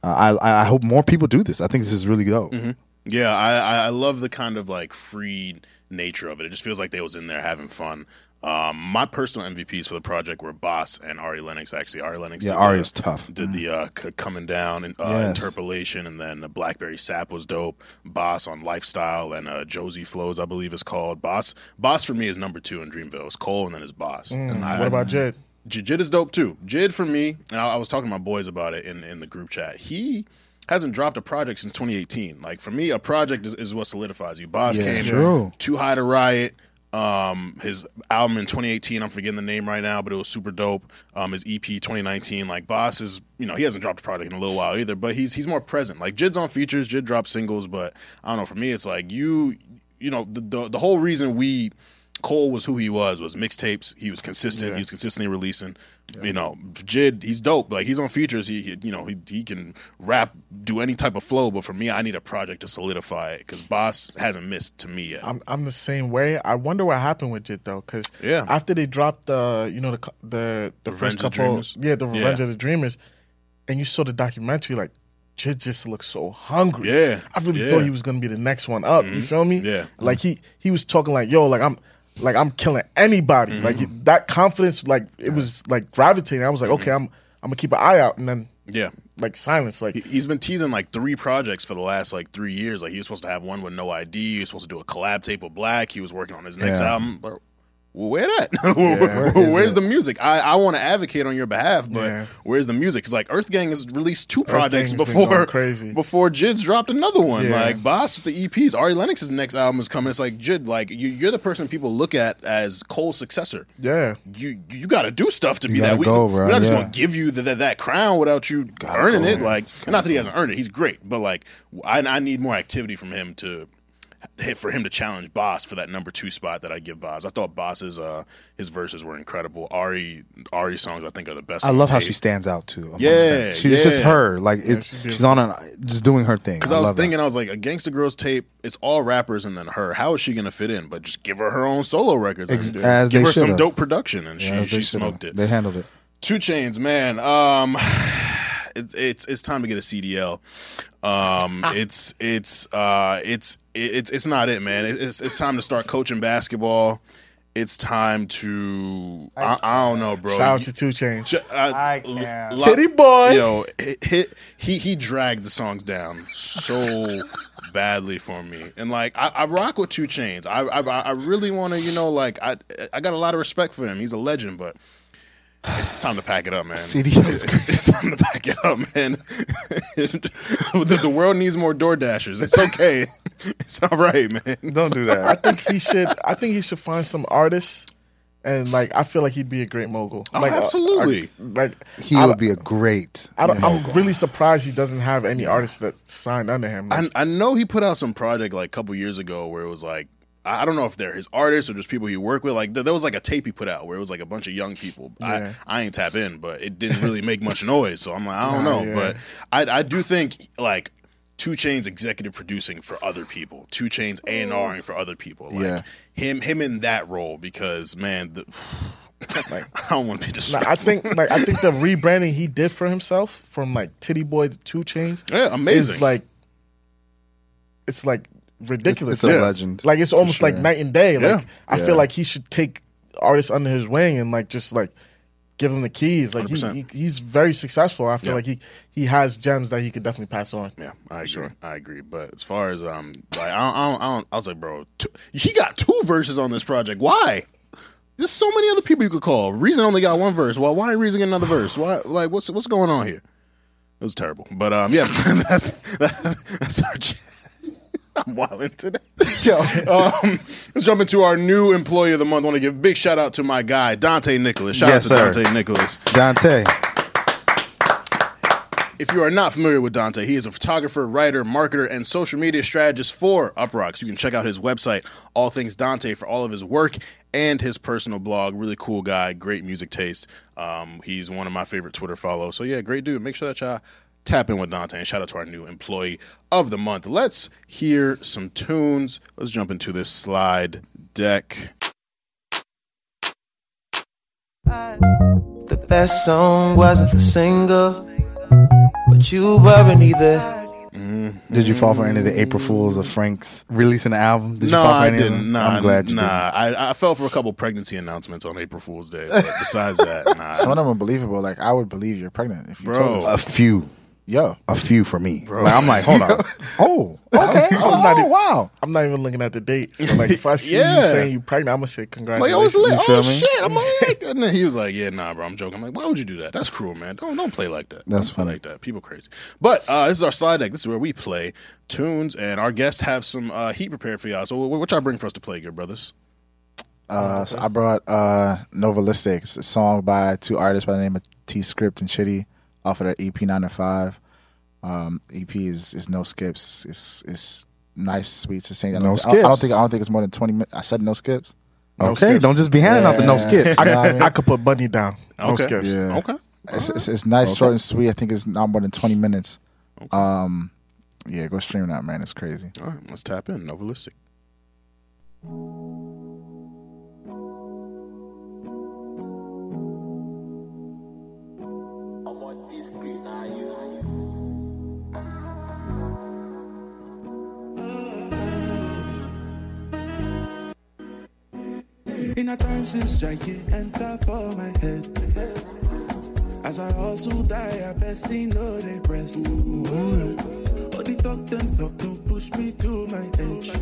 Yeah. uh, I I hope more people do this. I think this is really dope. Mm-hmm. Yeah, I, I I love the kind of like free nature of it. It just feels like they was in there having fun. Um, my personal MVPs for the project were Bas and Ari Lennox. Actually, Ari Lennox. Yeah, did Ari the- was tough. Did the uh, c- coming down and uh, Yes. interpolation, and then the Blackberry Sap was dope. Bas on Lifestyle and uh, Jozi Flows, I believe, is called Bas. Bas for me is number two in Dreamville. It's Cole and then it's Bas. and I, what about Jed? J- Jid is dope too. Jid for me, and I, I was talking to my boys about it in, in the group chat. He hasn't dropped a project since 2018. Like for me, a project is, is what solidifies you. Bas Yeah, came true. too high to riot. Um, his album in 2018, I'm forgetting the name right now, but it was super dope. Um, his EP 2019, like Bas is, you know, he hasn't dropped a product in a little while either, but he's he's more present. Like Jid's on features, Jid drops singles, but I don't know. For me, it's like you, you know, the the, the whole reason we Cole was who he was was mixtapes. He was consistent. He was consistently releasing. You know, Jid, he's dope. Like he's on features. He, he you know, he he can rap, do any type of flow. But for me, I need a project to solidify it because Bas hasn't missed to me yet. I'm I'm the same way. I wonder what happened with Jid though, because Yeah. after they dropped the you know the the the Revenge first of couple Dreamers? yeah the Revenge Yeah. of the Dreamers, and you saw the documentary like Jid just looked so hungry. Yeah. I really Yeah. Mm-hmm. thought he was gonna be the next one up. You feel me? Yeah. like he he was talking like yo like I'm. Like I'm killing anybody. Mm-hmm. Like that confidence, like it was like gravitating. I was like, Mm-hmm. okay, I'm I'm gonna keep an eye out, and then yeah. like silence. Like He- He's been teasing like three projects for the last like three years. Like he was supposed to have one with no ID. He was supposed to do a collab tape with Black. He was working on his next Yeah. album. Where that? Where's the music? I, I want to advocate on your behalf, but Yeah. where's the music? Because like Earth Gang has released two Earth projects Gang's before crazy. before Jid's dropped another one. Yeah. Like Bas with the EPs. Ari Lennox's next album is coming. It's like Jid, like you, you're the person people look at as Cole's successor yeah, you you got to do stuff to be that. We, go, bro. We're not just Yeah. gonna give you the, that that crown without you earning it. Like, not that he hasn't earned it. He's great, but like, I, I need more activity from him to for him to challenge Bas for that number two spot that I give Bas. I thought Bas's uh his verses were incredible. Ari Ari songs I think are the best. I love how tape. she stands out too. amongst Yeah, them. she's just her. Like it's she's she's on a just doing her thing. Because I, was love that. thinking, I was like, a Gangsta Girls tape, it's all rappers and then her. How is she gonna fit in? But just give her her own solo records. Ex- and as give they her some should've. dope production, and Yeah, she as they she should've. smoked it. They handled it. 2 Chainz, man. Um, it's it's it's time to get a CDL. Um, it's it's uh it's it's it's not it, man. It's it's time to start coaching basketball. It's time to I, I don't know, bro. Shout out to 2 Chainz. I, I can't. lo- Titty boy. Yo, he, he he he dragged the songs down so badly for me, and like I, I rock with 2 Chainz. I I, I really want to, you know, like I I got a lot of respect for him. He's a legend, but. It's, it's time to pack it up, man. CDL It's, it's time to pack it up, man. the, the world needs more door dashers. It's okay. It's all right, man. Don't do that. I think he should. I think he should find some artists, and like I feel like he'd be a great mogul. Oh, like, uh, absolutely. I- like he I- would be a great. I don't, I'm really surprised he doesn't have any artists that signed under him. Like, I, I know he put out some project like a couple years ago where it was like I don't know if they're his artists or just people he work with. Like th- there was like a tape he put out where it was like a bunch of young people. Yeah. I I ain't tap in, but it didn't really make much noise. So I'm like I don't Nah, know, yeah. but I I do think like. 2 Chainz executive producing for other people, 2 Chainz A and Ring for other people, like Yeah. him him in that role because man, the, like I don't want to be Nah, disrespectful. I think like I think the rebranding he did for himself from like Titty Boy to 2 Chainz yeah, amazing. is like it's like ridiculous. it's a Yeah. legend. Like it's almost like night and day. Like Yeah. I Yeah. feel like he should take artists under his wing and like just like give him the keys. Like he, he he's very successful. I feel Yeah. like he he has gems that he could definitely pass on. Yeah, I agree. I agree. But as far as um, like I don't, I don't, I, don't, I was like, bro, two, he got two verses on this project. Why? There's so many other people you could call. Reason only got one verse. Well, why ain't Reason get another verse? Why? Like, what's what's going on here? It was terrible. But um, yeah, that's that's our. I'm wilding today. Yo, um, let's jump into our new employee of the month. I want to give a big shout out to my guy Dante Nicholas. Shout Yes, out to sir. Dante Nicholas. Dante. If you are not familiar with Dante, he is a photographer, writer, marketer, and social media strategist for Uproxx. You can check out his website, All Things Dante, for all of his work and his personal blog. Really cool guy, great music taste. Um, he's one of my favorite Twitter follows. So yeah, great dude. Make sure that y'all tap in with Dante and shout out to our new employee of the month. Let's hear some tunes. Let's jump into this slide deck. The best song wasn't the single, but you weren't either. Mm-hmm. Did you fall for any of the April Fools of Frank's releasing the album? Did you no, fall for I any of didn't. them? Nah, I'm glad you nah. didn't. I, I fell for a couple pregnancy announcements on April Fool's Day. But besides that, nah. Some of them are believable. Like I would believe you're pregnant if you Bro. told us. A few, Yo. a few for me. Bro. Like, I'm like, hold on. oh, okay. I was not oh, even- wow. I'm not even looking at the date. So like if I see Yeah. you saying you pregnant, I'm gonna say Like, congratulations. oh, it's lit. Oh, me? shit. I'm like, and then he was like, yeah, nah, bro, I'm joking. I'm like, why would you do that? That's cruel, man. Don't don't play like that. That's don't play funny. like that. People crazy. But uh, this is our slide deck. This is where we play tunes, and our guests have some uh, heat prepared for y'all. So, what, what y'all bring for us to play, good brothers? Uh, so I brought uh, Novalistic. It's a song by two artists by the name of T Script and Chitty off of their EP 9 to 5. Um, EP is, is no skips. It's it's nice, sweet, succinct. I No don't, I don't- I don't skips. think I don't think it's more than 20 minutes. I said no skips. Okay, skips. don't just be handing out the no Yeah. skips. You know I I, mean? I could put Bunny down. No Okay. skips. Yeah. Okay. It's, it's, it's nice, short and sweet. I think it's not more than 20 minutes. Um, yeah, go stream that, man. It's crazy. All right, let's tap in. Novalistic. In a time since strike it enter for my head. As I also die, I best see no they rest. But the talk them talk don't push me to my edge.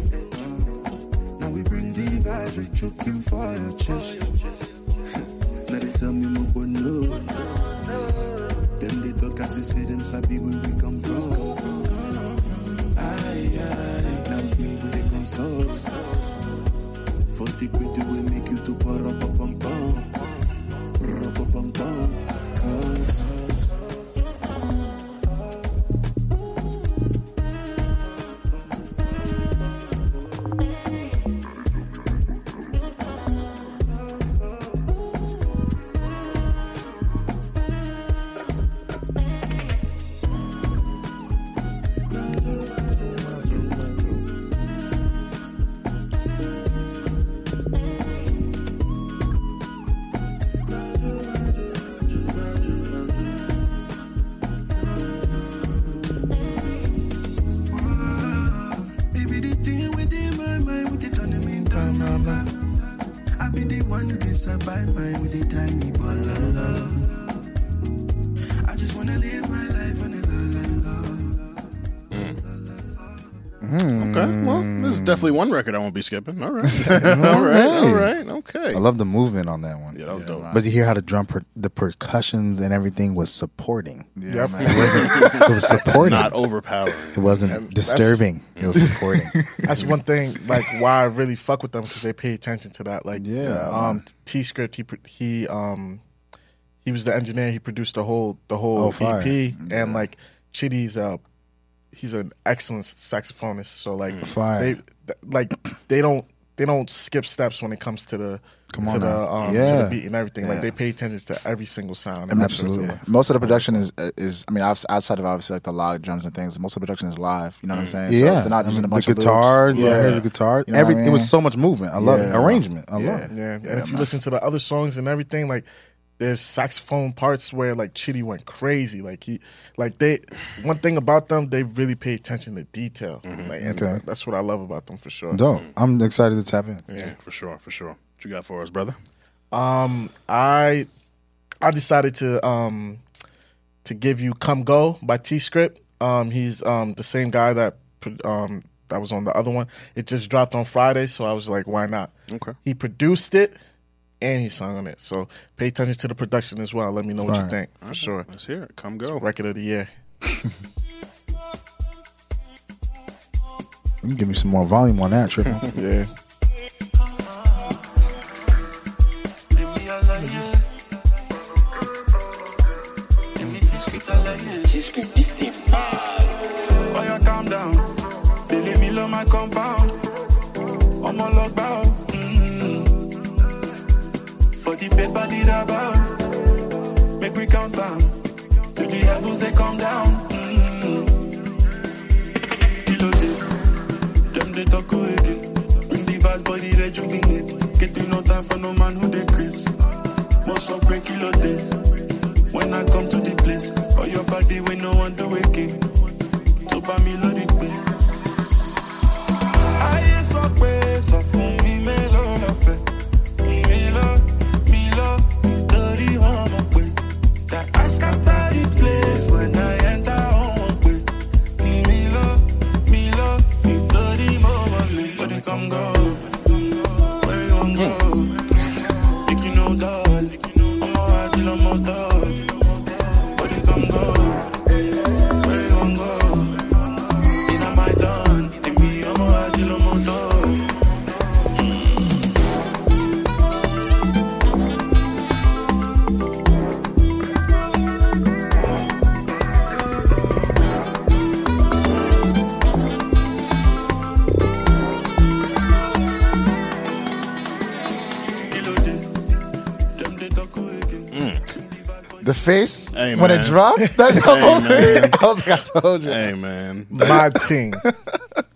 Now we bring the vibes, we choke you for your chest. now they tell me more no. Then they talk as they say them sabi where we come from. Aye, aye, now it's me who they consult. For the way we make you to para definitely one record I won't be skipping. All right, all right, all right, okay. I love the movement on that one. Yeah, that was dope. But you hear how the drum, per- the percussions and everything was supporting. Yep. It wasn't. It was supporting. Not overpowering. it wasn't that's- disturbing. It was supporting. That's one thing, like why I really fuck with them because they pay attention to that. Like, Yeah, um, T Script, he pro- he um, he was the engineer. He produced the whole the whole Oh, fire. EP, and like Chitty's uh, he's an excellent saxophonist. So like, Fire. they th- like they don't they don't skip steps when it comes to the Come to on the now. um, to Yeah. the beat and everything. Like they pay attention to every single sound. and Absolutely. everything. Most of the production is is I mean outside of obviously like the log drums and things. Most of the production is live. You know what I'm saying? So yeah, they're not I using a bunch the of loops. guitar. Yeah, I Yeah. the guitar. You know Every what I it was so much movement. I love it. Arrangement. I love Yeah. it. Yeah, and Yeah, if you man. listen to the other songs and everything, like there's saxophone parts where like Chitty went crazy. Like he, like they, one thing about them, they really pay attention to detail. Like, and Okay. that's what I love about them for sure. Dope. I'm excited to tap in. Yeah, for sure, for sure. What you got for us, brother? Um, I, I decided to um, to give you "Come Go" by T Script. Um, he's um the same guy that pro- um that was on the other one. It just dropped on Friday, so I was like, why not? Okay. He produced it and he sung on it. So pay attention to the production as well. Let me know what you think for sure. Let's hear it. Come go. Record of the year. You can give me some more volume on that, triple. Yeah. Baby, I love you. Give me T-script, I love you. T-script, this thing Oh, yeah, calm down. They leave me on my compound. For paper, the rubber. Make we count down. To the heavens, they come down. Mm-hmm. Them they talk again. Bring the vibes, body rejuvenate. Getting no time for no man who they Chris. Most of break kilo day. When I come to the place, or your body when no one do again. To buy me lo di pe. Ayé sọ pé sọ fún mi mélòó face Hey, when it dropped. That's how man. I was like, I told you. Hey man, My team.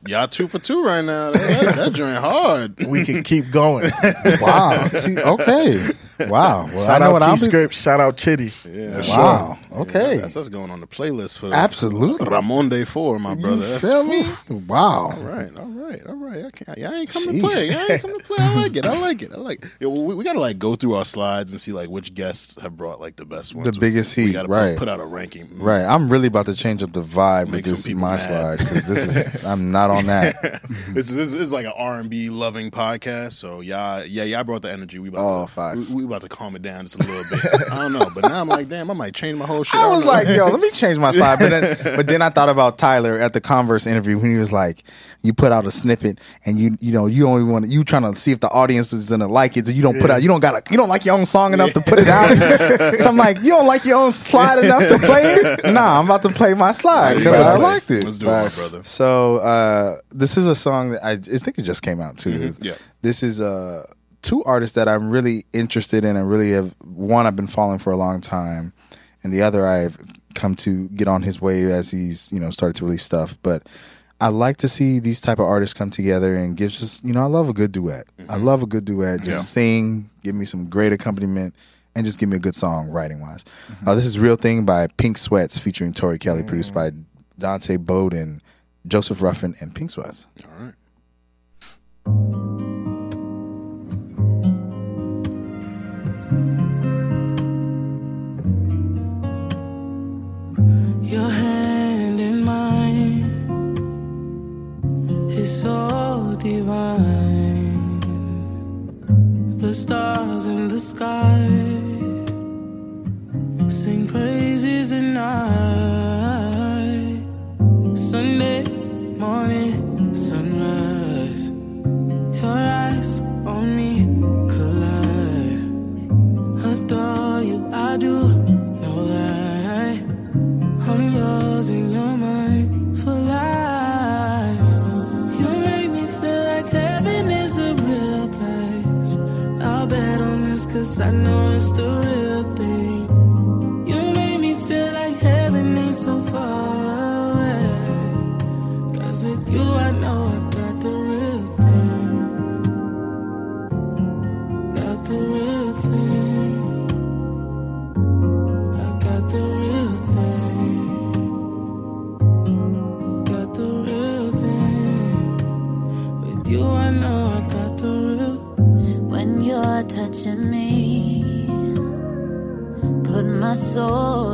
y'all two for two right now. That, that joint hard. We can keep going. wow. T- okay. Wow. Well, Shout I know out what T I'll be. Script. Shout out Chitty. Yeah. Wow. Okay. That's us going on the playlist for Absolutely. Ramon Day Four, my brother. You That's- feel me? Wow. All right, all right, all right. I can't, y'all ain't come to play. Y'all ain't come to play. I like it. I like it. I like it. Yeah, we, we gotta like go through our slides and see like which guests have brought like the best ones. The biggest we heat, gotta right. Put, put out a ranking. Mm. Right. I'm really about to change up the vibe Make with this my mad. slide because this is I'm not on that. This is this is like an R and B loving podcast. So y'all, yeah, y'all brought the energy. We about Oh, to, facts. We, we about to calm it down just a little bit. I don't know, but now I'm like, damn, I might change my whole shit. I don't was know. like, yo, let me change my slide. But then, but then I thought about Tyler at the Converse interview when he was like, you put out a snippet and you you know you only want you trying to see if the audience is gonna like it. So you don't put out you don't got you don't like your own song enough to put it out. so I'm like, you don't like your own slide enough to play it? Nah, I'm about to play my slide because I liked it. Let's do it, my brother. So uh, this is a song that I, I think it just came out too. Mm-hmm. Yeah. This is uh, two artists that I'm really interested in and really have one I've been following for a long time, and the other I've come to get on his way as he's you know started to release stuff. But I like to see these type of artists come together and give just you know I love a good duet. I love a good duet. Just Mm-hmm. Yeah. sing, give me some great accompaniment. And just give me a good song writing wise. Uh, this is Real Thing by Pink Sweats featuring Tori Kelly, produced by Dante Bowden, Joseph Ruffin, and Pink Sweats. All right. The sky my soul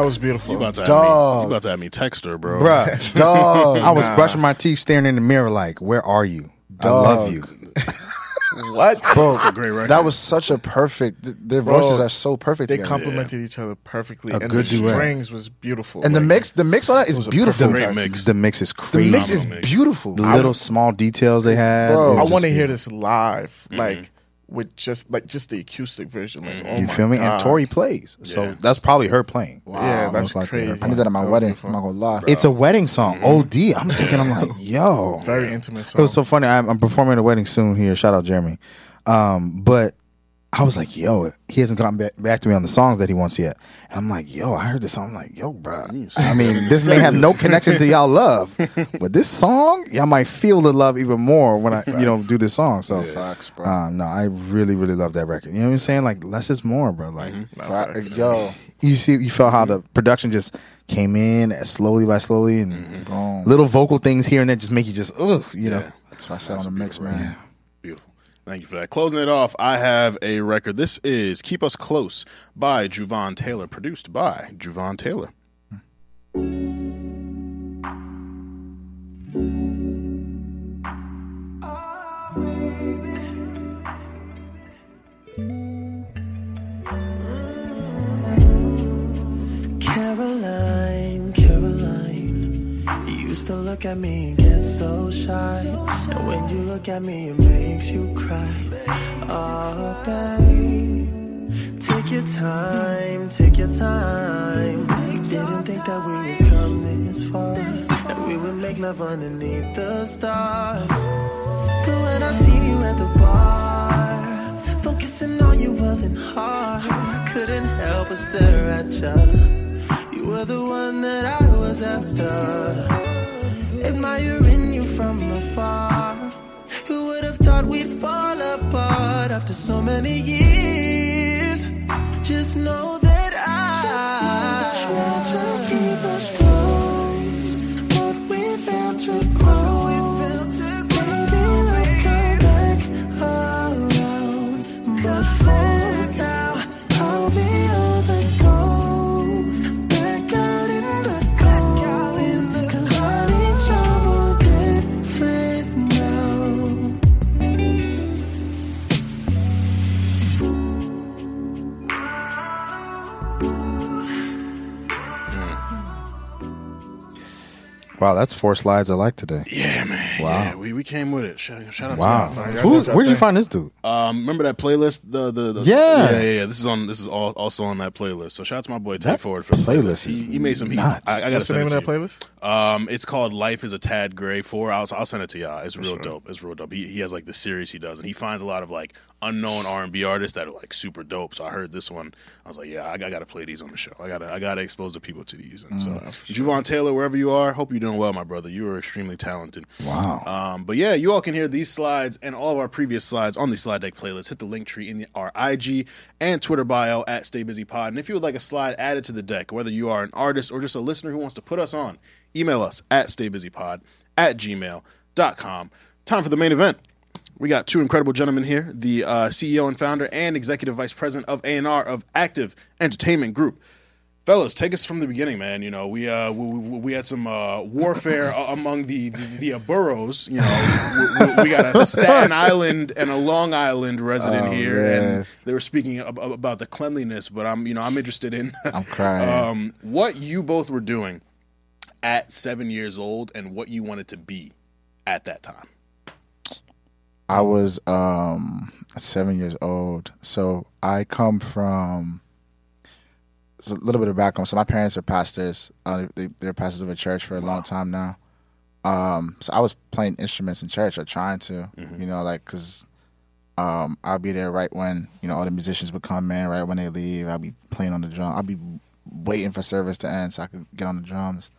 That was beautiful. You about to have Dog. me? You about to have me text her, bro? bruh, Dog. I was brushing my teeth, staring in the mirror, like, "Where are you? I love you." what? Bro, It's a great that was such a perfect. th- Their Bro, voices are so perfect. They together. complemented each other perfectly, A and good the duet. strings was beautiful. and the mix, the mix on that is beautiful. perfect Great mix. The mix is crazy. The mix is beautiful. the little small details they had. Bro. I want to hear this live, mm-hmm. like with just like just the acoustic version. Like, oh You feel me? God. And Tori plays, so Yeah. that's probably her playing. yeah, that's Most likely crazy. her I need that at my That wedding. I'm not gonna lie. It's a wedding song. OD. I'm thinking. I'm like, yo. Very intimate Song. It was so funny. I'm, I'm performing at a wedding soon here. Shout out Jeremy. Um, but I was like, yo, he hasn't gotten back, back to me on the songs that he wants yet. And I'm like, yo, I heard this song. I'm like, yo, bro. I mean, this may have no connection to y'all love, but this song, y'all might feel the love even more when I, you know, do this song. So, Facts, bro. um, no, I really, really love that record. You know what I'm saying? Like, less is more, bro. Like, Fa- Yo, you see, you felt how the production just came in slowly by slowly, and boom. little vocal things here and there just make you just, ugh, you know. That's why I said on the mix, man. Beautiful. Thank you for that. Closing it off, I have a record. This is Keep Us Close by Juvan Taylor, produced by Juvan Taylor. Caroline, used to look at me and get so shy. And when you look at me, it makes you cry. Oh, babe, take your time, take your time. Didn't think that we would come this far, that we would make love underneath the stars. Cause when I seen you at the bar, focusing on you wasn't hard. I couldn't help but stare at you. You were the one that I was after. Admiring you from afar. Who would have thought we'd fall apart after so many years? Just know that I tried to keep us Wow, that's four slides I like today. Yeah, man. Yeah, we, we came with it. Shout, shout out Wow. to y'all. Who, where'd you thing. find this dude? Um, remember that playlist? The the, the Yeah. yeah, yeah, yeah. This is on. This is all, also on that playlist. So shout out to my boy Tay That Forward for the playlist He, is he made some heat. I, I gotta the send name it of that playlist? Um, it's called Life is a Tad Gray Four. I'll, I'll send it to y'all. It's real dope. It's real dope. He, he has like the series he does, and he finds a lot of like unknown R and B artists that are like super dope. So I heard this one. I was like, yeah, I, I got to play these on the show. I gotta I gotta expose the people to these. And so, Javon Taylor, wherever you are, hope you're doing well, my brother. You are extremely talented. Wow. Um, but yeah, you all can hear these slides and all of our previous slides on the slide deck playlist. Hit the link tree in the, our IG and Twitter bio at Stay Busy Pod. And if you would like a slide added to the deck, whether you are an artist or just a listener who wants to put us on, email us at staybusypod at gmail.com. Time for the main event. We got two incredible gentlemen here, the uh, CEO and founder and executive vice president of A&R of Active Entertainment Group. Fellas, take us from the beginning, man. You know, we uh, we, we, had some uh, warfare among the the, the uh, boroughs. You know, we, we- we got a Staten Island and a Long Island resident Oh, here, and they were speaking ab- about the cleanliness. But I'm, you know, I'm interested in I'm crying. um, what you both were doing at seven years old and what you wanted to be at that time. I was um seven years old. So I come from a little bit of background. So my parents are pastors. Uh, they, they're pastors of a church for a long time now. Um, so I was playing instruments in church or trying to, you know, like because um, I'll be there right when you know all the musicians would come in, right when they leave. I'll be playing on the drum. I'll be waiting for service to end so I could get on the drums.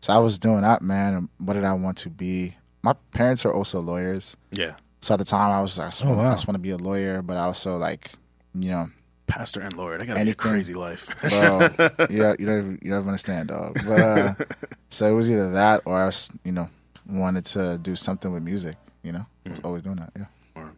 So I was doing that, man. And what did I want to be? My parents are also lawyers. Yeah, So at the time, I was like, I just, Oh, want, wow. I just want to be a lawyer, but I also like, you know, pastor and lawyer. They got to be a crazy life. bro, you don't, you don't, you don't understand, dog. But uh, so it was either that or I was, you know, wanted to do something with music. You know, I was always doing that. Yeah.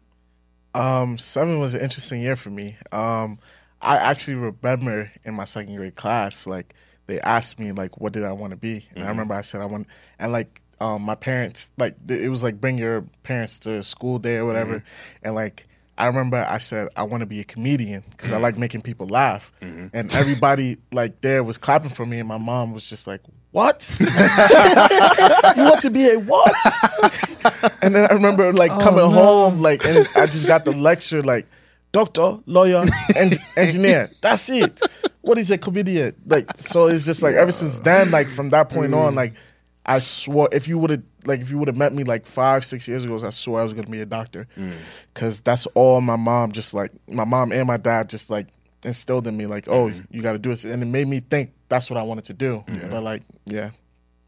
Um, seven was an interesting year for me. Um, I actually remember in my second grade class, like they asked me like, what did I want to be, and I remember I said I want, and like um, my parents, like it was like bring your parents to school day or whatever, mm-hmm. and like. I remember I said I want to be a comedian because I mm-hmm. like making people laugh, mm-hmm. and everybody like there was clapping for me, and my mom was just like, "What? you want to be a what?" And then I remember like oh, coming home, like, and I just got the lecture, like, doctor, lawyer, en- engineer. That's it. What is a comedian? Like, so it's just like ever since then, like from that point on, mm. like, I swore if you would have, like, if you would have met me like five, six years ago, I swore I was gonna be a doctor, mm. because that's all my mom just like my mom and my dad just like instilled in me, like, oh, mm-hmm. you got to do this, and it made me think that's what I wanted to do. Mm-hmm. But like, yeah.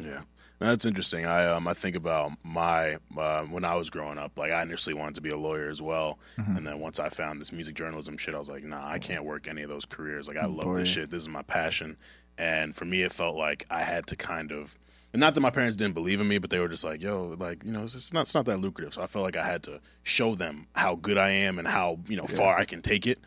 Yeah, Now, that's interesting. I um I think about my uh, when I was growing up. Like I initially wanted to be a lawyer as well, mm-hmm. and then once I found this music journalism shit, I was like, nah, I can't work any of those careers. Like I oh, love this shit. This is my passion. And for me, it felt like I had to kind of. And not that my parents didn't believe in me, but they were just like, "Yo, like you know, it's just not it's not that lucrative." So I felt like I had to show them how good I am and how you know far I can take it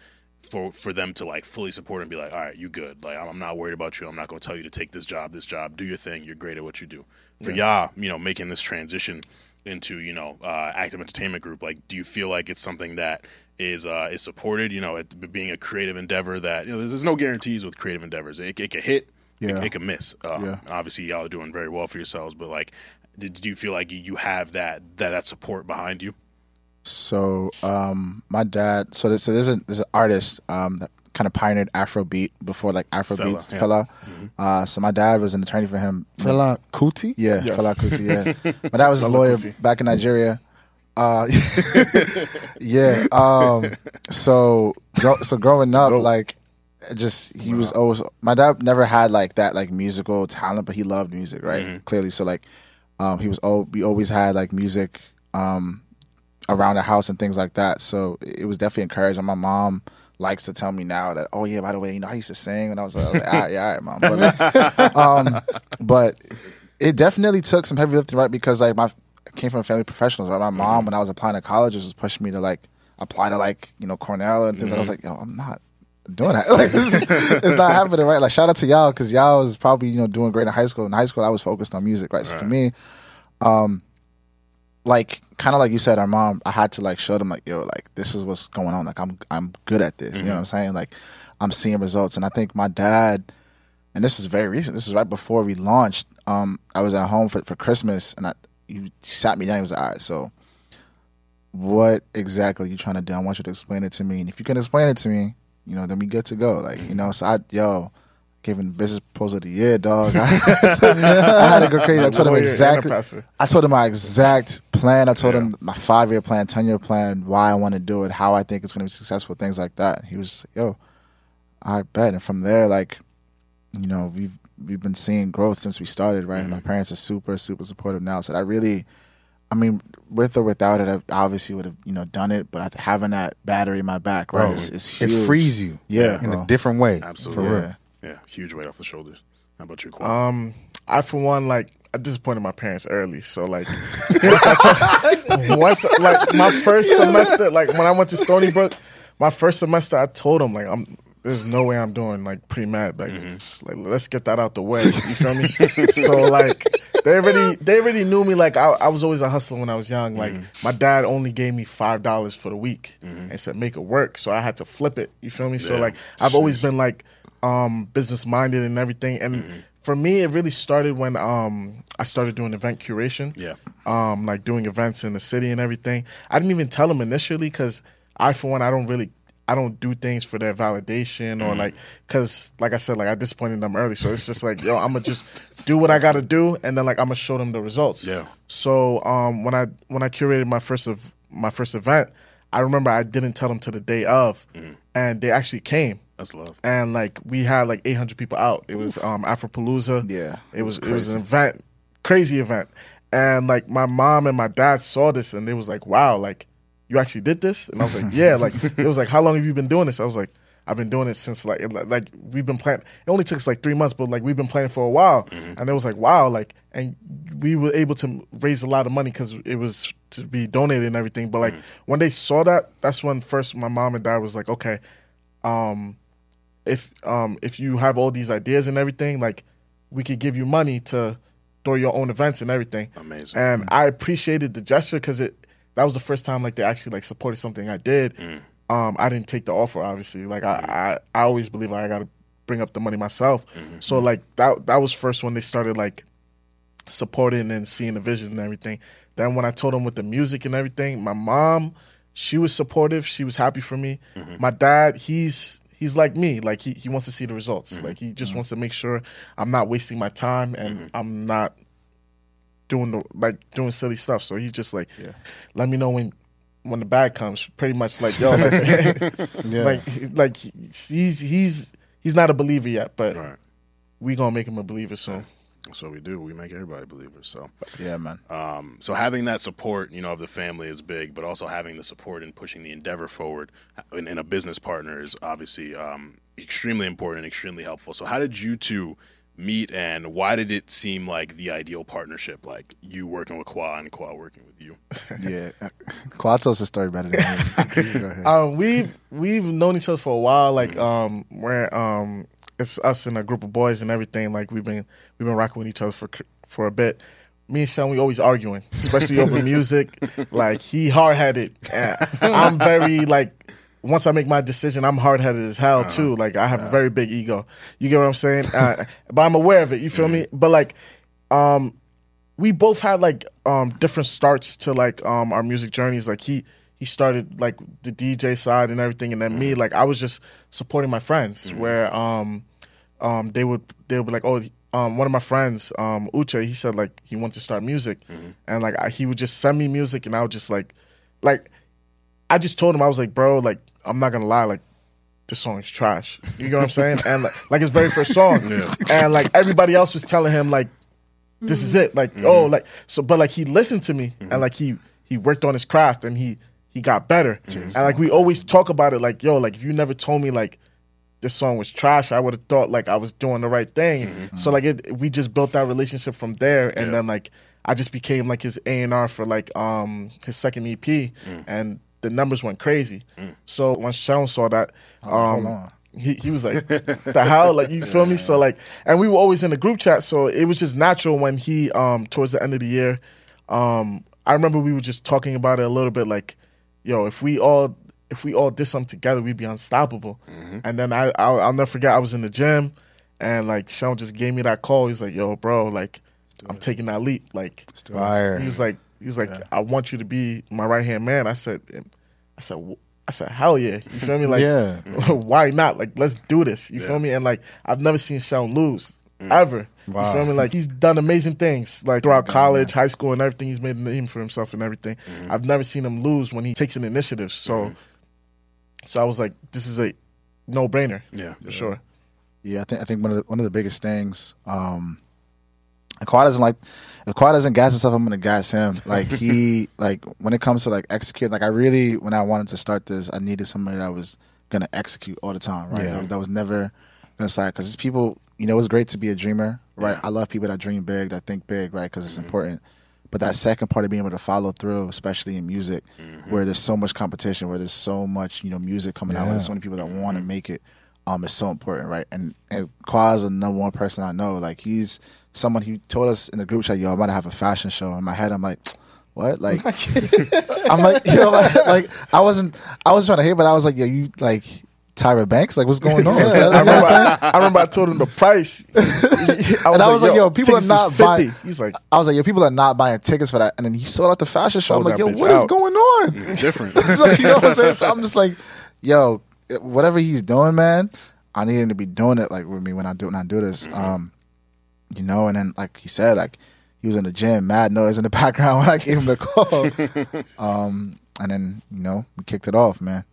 for for them to like fully support and be like, all right, you good. Like I'm I'm not worried about you. I'm not going to tell you to take this job, this job. Do your thing. You're great at what you do. For y'all, you know, making this transition into you know uh, active entertainment group, like, do you feel like it's something that is uh, is supported? You know, it being a creative endeavor that you know, there's, there's no guarantees with creative endeavors. It, it could hit. It, Yeah. it could miss. Um, Yeah. Obviously, y'all are doing very well for yourselves, but like, did, do you feel like you- you have that that that support behind you? So um, my dad. So there's, so there's, a, there's an artist um, that kind of pioneered Afrobeat before like Afrobeats yeah. Fela. Uh, so my dad was an attorney for him. Fela Kuti? Yeah, Yes. Fela Kuti. Yeah, my dad was a lawyer Kuti. back in Nigeria. Uh, yeah. Um, so grow, so growing up, like, just he was always my dad never had like that like musical talent, but he loved music, right? Clearly, so like, um, he was oh we always had like music um around the house and things like that. So it was definitely encouraging. My mom likes to tell me now that oh yeah by the way you know I used to sing when I was, uh, like, ah, yeah all right mom but, like, um, but it definitely took some heavy lifting right? Because like my I came from a family of professionals right? My mom when I was applying to colleges was pushing me to like apply to like you know Cornell and things. I was like yo I'm not doing that like this is it's not happening right like shout out to y'all because y'all was probably you know doing great in high school in high school I was focused on music right so for me um like kind of like you said, our mom, I had to like show them like, yo, like this is what's going on. Like I'm I'm good at this. You know what I'm saying? Like I'm seeing results. And I think my dad, and this is very recent. This is right before we launched. Um, I was at home for for Christmas, and I, he sat me down. He was like, "All right, so what exactly are you trying to do? I want you to explain it to me. And if you can explain it to me, you know, then we good to go. Like, you know, so I, yo, gave him business proposal of the year, dog. I had to, I had to go crazy. I told him Lawyer and a exactly. I told him my exact plan. I told him my five year plan, ten year plan, why I want to do it, how I think it's going to be successful, things like that. He was, yo, I bet. And from there, like, you know, we've we've been seeing growth since we started, right? And my parents are super, super supportive now. So I really, I mean, with or without it, I obviously would have, you know, done it. But having that battery in my back, right, Bro, is, is it frees you. Yeah, in bro. a different way. Absolutely. For real. Yeah. Yeah, huge weight off the shoulders. How about you, Quan? Um, I for one like I disappointed my parents early, so like once, I told- once like my first semester, like when I went to Stony Brook, my first semester, I told them like I'm. There's no way I'm doing like pre med. Like, like let's get that out the way. You feel me? so like they already they already knew me. Like I, I was always a hustler when I was young. Like my dad only gave me five dollars for the week and said make it work. So I had to flip it. You feel me? So like I've always been like um business minded and everything. And for me, it really started when um I started doing event curation. Yeah. Um, like doing events in the city and everything. I didn't even tell them initially because I, for one, I don't really. I don't do things for their validation Mm-hmm. or like, cause like I said, like I disappointed them early. So it's just like, yo, I'm gonna just do what I gotta do, and then like I'm gonna show them the results. Yeah. So um, when I when I curated my first of my first event, I remember I didn't tell them to the day of, Mm-hmm. and they actually came That's love. and like we had like 800 people out. It was um Afropalooza. Yeah, it was it was an event, crazy event, and like my mom and my dad saw this and they was like, "Wow, like you actually did this?" And I was like, "Yeah." Like it was like, "How long have you been doing this?" I was like. I've been doing it since like it- like we've been planning. It only took us like three months, but like we've been planning for a while. And it was like wow, like and we were able to raise a lot of money because it was to be donated and everything. But like when they saw that, that's when first my mom and dad was like, okay, um, if um if you have all these ideas and everything, like we could give you money to throw your own events and everything. Amazing. And I appreciated the gesture because it that was the first time like they actually like supported something I did. Mm. Um, I didn't take the offer, obviously. Like I, mm. I, I always believe like, I gotta bring up the money myself. Mm-hmm. So mm-hmm. like that that was first when they started like supporting and seeing the vision and everything. Then when I told them with the music and everything, my mom, she was supportive. She was happy for me. Mm-hmm. My dad, he's he's like me. Like he, he wants to see the results. Like he just wants to make sure I'm not wasting my time and I'm not doing the like doing silly stuff. So he's just like, let me know when when the bag comes. Pretty much like yo, like, like like he's he's he's not a believer yet, but Right. we gonna make him a believer soon. That's what we do. We make everybody believers. So, Yeah, man. um, so having that support, you know, of the family is big, but also having the support and pushing the endeavor forward in, in a business partner is obviously um, extremely important and extremely helpful. So, how did you two meet, and why did it seem like the ideal partnership? Like you working with Qua and Qua working with you. Yeah. Quad tells the story better than me. Go. Um, we've we've known each other for a while. Like um, we're um, it's us and a group of boys and everything. Like we've been we've been rocking with each other for for a bit. Me and Sean, we always arguing, especially over music. Like he hard headed. I'm very like. Once I make my decision, I'm hard headed as hell too. Like I have a very big ego. You get what I'm saying? Uh, but I'm aware of it. You feel me? But like, um, we both had like um different starts to like um our music journeys. Like he he started like the DJ side and everything, and then me like I was just supporting my friends. Where um um they would they would be like oh um one of my friends um Uche he said like he wanted to start music, and like I, he would just send me music, and I would just like like I just told him I was like bro like I'm not gonna lie like this song is trash. You know what I'm saying? And like, like his very first song, and like everybody else was telling him like this is it. Like mm-hmm. oh like so but like he listened to me and mm-hmm. like he he worked on his craft and he he got better. And like we always talk about it like yo like if you never told me like this song was trash i would have thought like i was doing the right thing. Mm-hmm. So like it we just built that relationship from there. And then like i just became like his a&r for like um his second ep mm. and the numbers went crazy. So when Sean saw that um on. he, he was like the hell? Like you feel me? So like and we were always in the group chat so it was just natural when he um towards the end of the year um i remember we were just talking about it a little bit like yo if we all if we all did something together we'd be unstoppable. And then I I'll, I'll never forget i was in the gym and like sean just gave me that call. He's like yo bro like I'm taking that leap. Like Fire. he was like, he was like, I want you to be my right hand man. I said, I said, I said, hell yeah. You feel me? Like, Yeah. why not? Like, let's do this. You Yeah. feel me? And like, I've never seen Sean lose mm. ever. Wow. You feel me? Like, he's done amazing things. Like throughout college, high school, and everything. He's made a name for himself and everything. Mm-hmm. I've never seen him lose when he takes an initiative. So, mm-hmm. so I was like, this is a no brainer. Yeah. for sure. Yeah, I think I think one of the one of the biggest things. Um, Kawhi doesn't like if Kawhi doesn't gas himself, I'm gonna gas him. Like he like when it comes to like execute. Like I really when I wanted to start this, I needed somebody that was gonna execute all the time. Right, Yeah. that, was, never gonna slack because people. You know, it's great to be a dreamer, right? I love people that dream big, that think big, right? Because it's mm-hmm. important. But that second part of being able to follow through, especially in music, mm-hmm. where there's so much competition, where there's so much you know music coming out, where there's so many people that want to mm-hmm. make it, um, is so important, right? And and Quaz, the number one person I know, like he's someone who told us in the group chat, yo, I'm gonna have a fashion show. In my head, I'm like, what? Like, I'm like, you know, like, like, I wasn't, I was trying to hate, but I was like, yo, you like Tyra Banks, like, what's going on? So, I, remember. I remember I told him the price. I was, And I was like, yo, people are not buying- He's like, I was like, yo, people are not buying tickets for that. And then he sold out the fashion show. I'm like, yo, bitch what is out. going on? Different. so, you know what I'm saying? So I'm just like, yo, whatever he's doing, man, I need him to be doing it like with me when I do when I do this. Um, you know, and then like he said, like he was in the gym, mad noise in the background when I gave him the call. um, and then you know we kicked it off, man.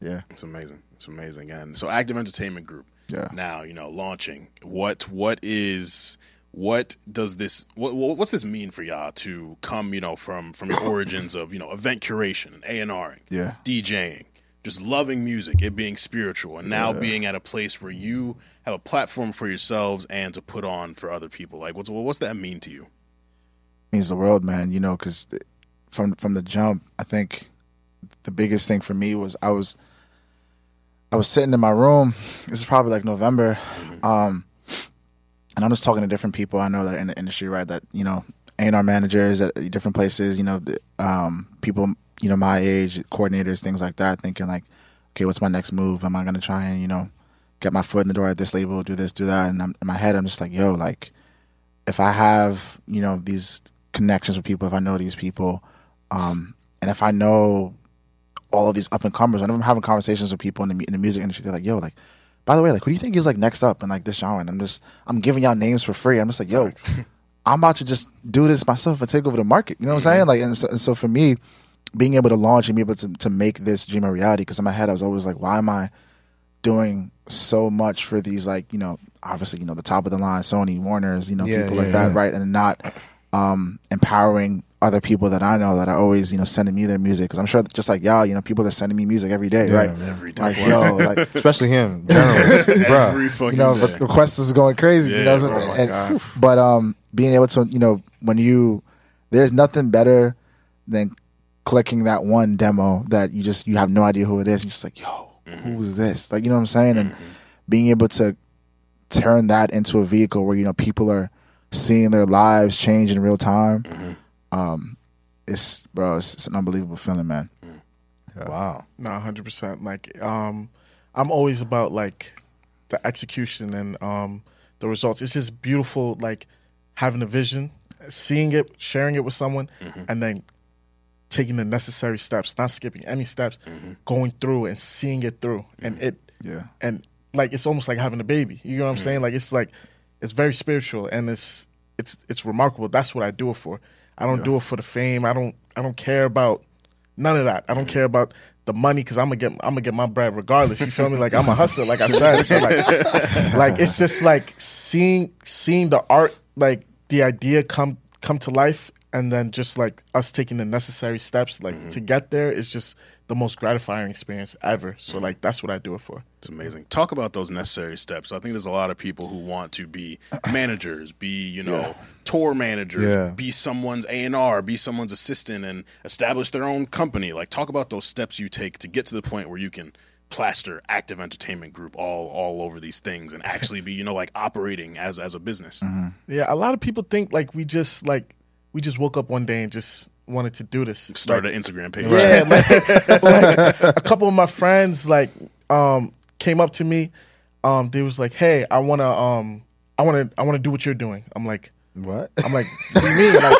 Yeah, It's amazing. It's amazing. And so Active Entertainment Group. Yeah. Now, you know, launching. What what is what does this what what- what's this mean for y'all to come, you know, from from your origins of, you know, event curation and A&Ring, Yeah. DJing, just loving music, it being spiritual and now being at a place where you have a platform for yourselves and to put on for other people. Like what's what's that mean to you? means the world, man. You know, because from from the jump, I think the biggest thing for me was I was I was sitting in my room. This is probably like November, um, and I'm just talking to different people I know that are in the industry, right? That you know, A&R managers at different places. You know, um, people you know my age, coordinators, things like that. Thinking like, okay, what's my next move? Am I gonna try and you know get my foot in the door at this label, do this, do that? And I'm, in my head, I'm just like, yo, like if I have, you know, these connections with people, if I know these people, um, and if I know all of these up and comers, whenever I'm having conversations with people in the, in the music industry, they're like, yo, like, by the way, like, who do you think is like next up in like this genre? And I'm just, I'm giving y'all names for free. I'm just like, yo, I'm about to just do this myself and take over the market. You know what I'm saying? Like, and so, and so for me, being able to launch and be able to, to make this dream a reality, because in my head, I was always like, why am I doing so much for these like you know obviously you know the top of the line Sony Warner's you know Yeah, people yeah, like that yeah. right and not um empowering other people that I know that are always you know sending me their music because I'm sure just like y'all you know people that are sending me music every day Yeah, right. Every day. like yo like Especially him, journalist, bruh. Every fucking you know day. re- requests is going crazy you know oh and- but um being able to you know when you there's nothing better than clicking that one demo that you just you have no idea who it is. And you're just like yo who is this? Like you know what I'm saying? And being able to turn that into a vehicle where you know people are seeing their lives change in real time um it's bro it's, it's an unbelievable feeling man. Wow. No, hundred percent. Like, um, I'm always about like the execution and um the results. It's just beautiful, like having a vision, seeing it, sharing it with someone, and then taking the necessary steps, not skipping any steps, mm-hmm. going through and seeing it through, and mm. it, Yeah. and like it's almost like having a baby. You know what I'm mm. saying? Like it's like it's very spiritual and it's it's it's remarkable. That's what I do it for. I don't do it for the fame. I don't I don't care about none of that. I don't mm. care about the money because I'm gonna get I'm gonna get my bread regardless. You feel me? Like I'm a hustler, like I said. So, like, like it's just like seeing seeing the art, like the idea come come to life, and then just like us taking the necessary steps, like to mm-hmm. get there, is just the most gratifying experience ever. So mm-hmm. like that's what I do it for. It's amazing. Talk about those necessary steps. I think there's a lot of people who want to be managers, be you know tour managers, Yeah. be someone's A and R, be someone's assistant, and establish their own company. Like talk about those steps you take to get to the point where you can plaster active entertainment group all all over these things and actually be you know like operating as as a business. Mm-hmm. Yeah, a lot of people think like we just like we just woke up one day and just wanted to do this. Start Like, an Instagram page. Yeah, like, like, a couple of my friends like um came up to me. Um, they was like, "Hey, I wanna um I wanna I wanna do what you're doing." I'm like, What? I'm like, what do you mean? Like,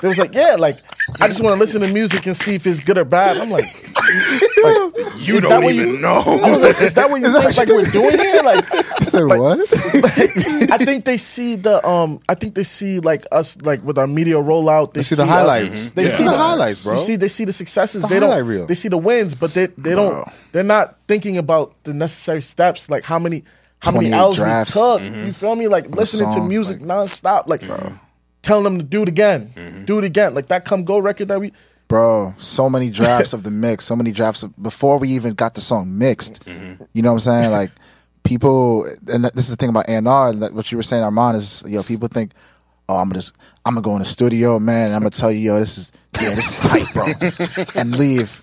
they was like, yeah, like I just want to listen to music and see if it's good or bad. I'm like, like, You is that don't what even you- know. I was like, is that what you think like we're doing here? Like, You said what? I think they see the um. I think they see like us like with our media rollout. They, They see the us- highlights. They They see see the the highlights, bro. You see, they see the successes. The they don't. highlight reel. They see the wins, but they they don't. They're not thinking about the necessary steps, like how many how many 28 L's drafts. we took. Mm-hmm. You feel me? Like listening to music like- nonstop, like telling them to do it again, Mm-hmm. do it again. Like that come go record that we. Bro, so many drafts of the mix, so many drafts of, before we even got the song mixed. You know what I'm saying? Like people, and this is the thing about A&R. That what you were saying, Armand is, yo, people think, oh, I'm gonna just, I'm gonna go in the studio, man. And I'm gonna tell you, yo, this is, yeah, this is tight, bro, and leave.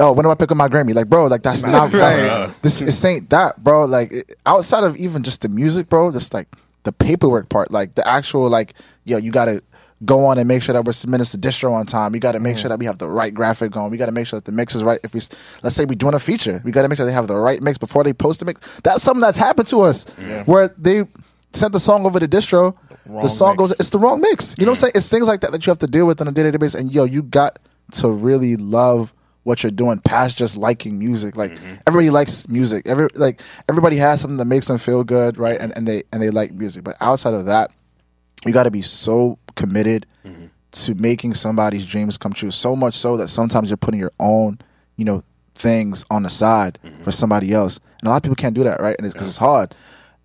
Oh, when do I pick up my Grammy? Like, bro, like that's not that's, this. This ain't that, bro. Like it- outside of even just the music, bro, just like the paperwork part, like the actual, like, yo, you gotta go on and make sure that we're submitting to distro on time. We got to make sure that we have the right graphic on. We got to make sure that the mix is right. If we, let's say we're doing a feature, we got to make sure they have the right mix before they post the mix. That's something that's happened to us, where they sent the song over to distro, the, song mix. goes, it's the wrong mix. You know what I'm saying? It's things like that that you have to deal with on a day to day basis. And yo, you got to really love what you're doing past just liking music. Like mm-hmm. everybody likes music. Every like everybody has something that makes them feel good, right? And and they and they like music. But outside of that, you got to be so committed mm-hmm. to making somebody's dreams come true. So much so that sometimes you're putting your own, you know, things on the side mm-hmm. for somebody else. And a lot of people can't do that, right? And it's because it's hard.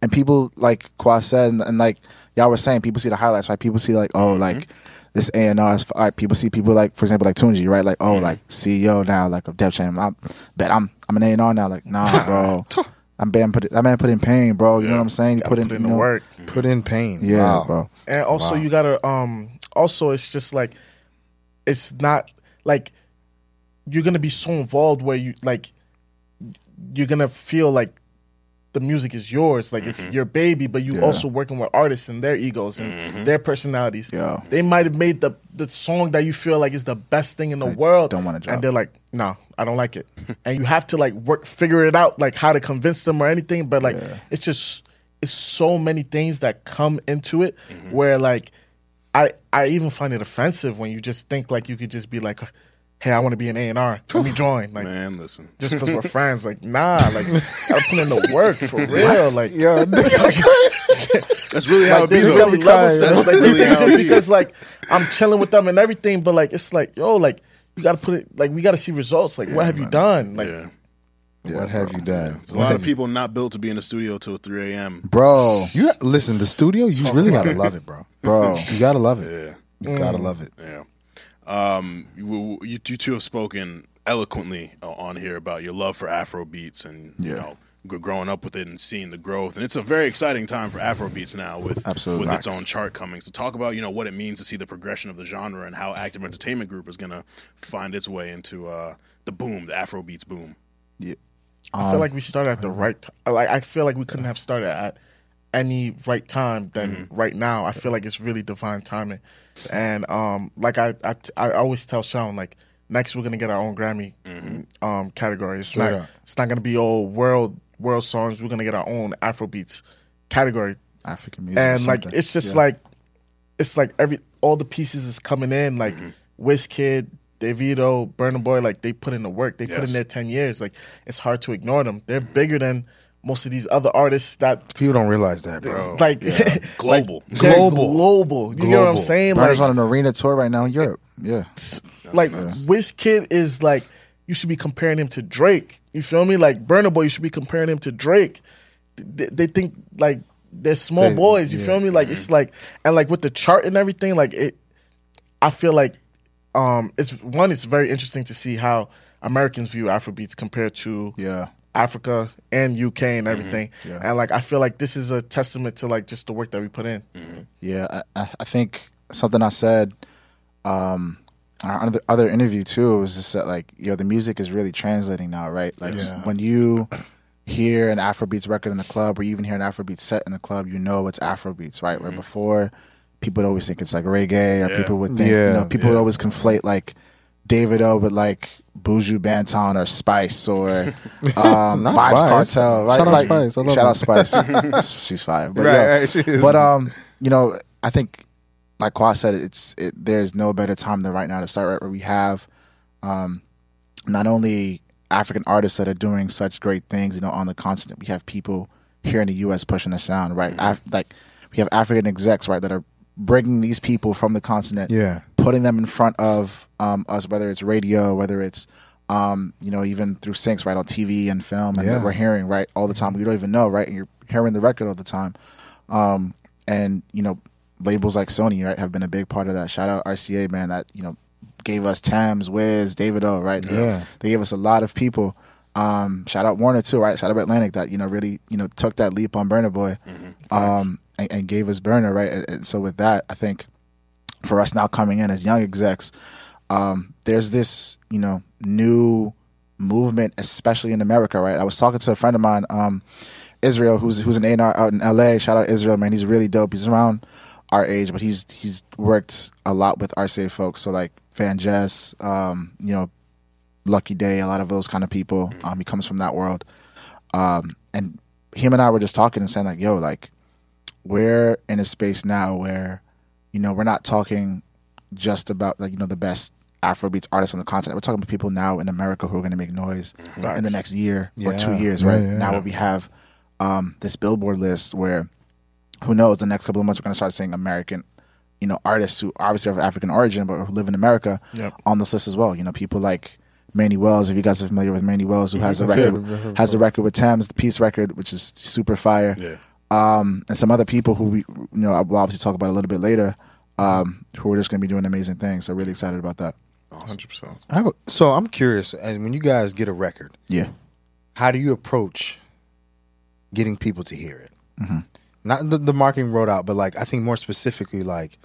And people, like Kwa said, and, and like y'all were saying, people see the highlights, right? People see like, oh, like this A and R is. All right, people see people like, for example, like Tunji, right? Like, oh, like CEO now, like of Def Jam. I bet I'm I'm an A and R now. Like, nah, bro. I'm man put that man put in pain, bro. You know what I'm saying? He Gotta put in, put in you the know, work. Put in pain. Yeah, Wow. bro. And also Wow. you gotta um also it's just like it's not like you're gonna be so involved where you like you're gonna feel like the music is yours, like it's mm-hmm. your baby, but you Yeah. also working with artists and their egos and mm-hmm. their personalities. Yeah. They might have made the the song that you feel like is the best thing in the world. don't wanna And they're like, no, I don't like it. and you have to like work figure it out, like how to convince them or anything. But like it's just it's so many things that come into it mm-hmm. where like I I even find it offensive when you just think like you could just be like, hey, I want to be an A and R. Let me join. Like Man, listen. just because we're friends, like nah, like gotta put in the work for real. Like Yeah, That's really how like it be though. really levels. That's Like, really you think how just it be. because like I'm chilling with them and everything, but like it's like yo, like you gotta put it like we gotta see results. Like what have you done? Like Yeah. what have you done? There's a lot of people not built to be in the studio till 3 a.m. bro, You listen, the studio, you really gotta love it, bro. bro. You gotta love it. Yeah. You gotta mm. love it. Yeah. Um, you, you, you two have spoken eloquently uh, on here about your love for Afro beats and you Yeah. know growing up with it and seeing the growth. And it's a very exciting time for Afro beats now with Absolutely. with its own chart coming. So talk about you know what it means to see the progression of the genre and how Active Entertainment Group is going to find its way into uh, the boom, the Afro beats boom. I feel like we started at the right time. Like I feel like we couldn't have started at any right time than right now. I feel like it's really divine timing. And um, like I, I, I always tell Sean, like next we're gonna get our own Grammy um category. It's Straight not up. it's not gonna be all world world songs. We're gonna get our own Afrobeats category. African music, or and like it's just Yeah. like it's like every all the pieces is coming in like Wizkid, Davido, Burna Boy like they put in the work they put in Yes. their 10 years like it's hard to ignore them they're bigger than most of these other artists that People don't realize that, bro. like Global. like, Global. global you know what I'm Global. saying Burna's like on an arena tour right now in Europe. Yeah, like Wizkid is like you should be comparing him to Drake. You feel me? Like Burna Boy, you should be comparing him to Drake. They, they think like they're small They- boys. You yeah. feel me? Like it's like and like with the chart and everything. Like it, I feel like um it's one. It's very interesting to see how Americans view Afrobeats compared to yeah. Africa and UK and mm-hmm. everything. Yeah. And like I feel like this is a testament to like just the work that we put in. Mm-hmm. Yeah, I- I, I think something I said um in our other, other interview too was just that like you know the music is really translating now, right? Like Yeah. when you hear an Afrobeats record in the club, or you even hear an Afrobeats set in the club, you know it's Afrobeats, right? Where mm-hmm. before people would always think it's like reggae, or Yeah. people would think you know people would always conflate like. Davido with like Buju Banton or Spice or um, Not Vibes Spice. Cartel, right? Shout out like, Spice. I love shout out Spice. She's fine, but Right, yeah. right, she is. But um, you know, I think, like Quad said, it's it, there's no better time than right now to start. Right where we have, um, not only African artists that are doing such great things, you know, on the continent. We have people here in the U.S. pushing the sound, right? Af- like we have African execs, right, that are bringing these people from the continent, Yeah. putting them in front of um, us, whether it's radio, whether it's um, you know, even through syncs, right, on TV and film, and Yeah. that we're hearing, right, all the time. We don't even know, right, and you're hearing the record all the time. Um, and you know, labels like Sony, right, have been a big part of that. Shout out RCA, man, that you know gave us Tems, Wiz, Davido, right? They- Yeah. they gave us a lot of people. Um, shout out Warner too, right? Shout out Atlantic that you know really you know took that leap on Burna Boy, um, and, and gave us Burna, right? And, and so with that, I think for us now coming in as young execs, um, there's this you know new movement, especially in America, right? I was talking to a friend of mine, um, Israel, who's who's an A&R out in LA. Shout out Israel, man. He's really dope. He's around our age, but he's he's worked a lot with RCA folks. So like Van Jess, um, you know, Lucky Daye, a lot of those kind of people. Um, he comes from that world. Um, and him and I were just talking and saying like, yo, like we're in a space now where, you know, we're not talking just about like, you know, the best Afrobeats artists on the continent. We're talking about people now in America who are going to make noise in the next year or two years, right? yeah. now where we have um, this Billboard list where who knows the next couple of months we're going to start seeing American, you know, artists who obviously have African origin but who live in America Yep. on this list as well. You know, people like Manny Wells. If you guys are familiar with Manny Wells, who has a record has a record with Tems, the Peace record, which is super fire. Yeah. Um, and some other people who we, you know, we'll obviously talk about a little bit later, um, who are just going to be doing amazing things. So really excited about that. Hundred percent. I so I'm curious, and when you guys get a record, Yeah. how do you approach getting people to hear it? Mm-hmm. Not the, the marketing road out, but like I think more specifically, like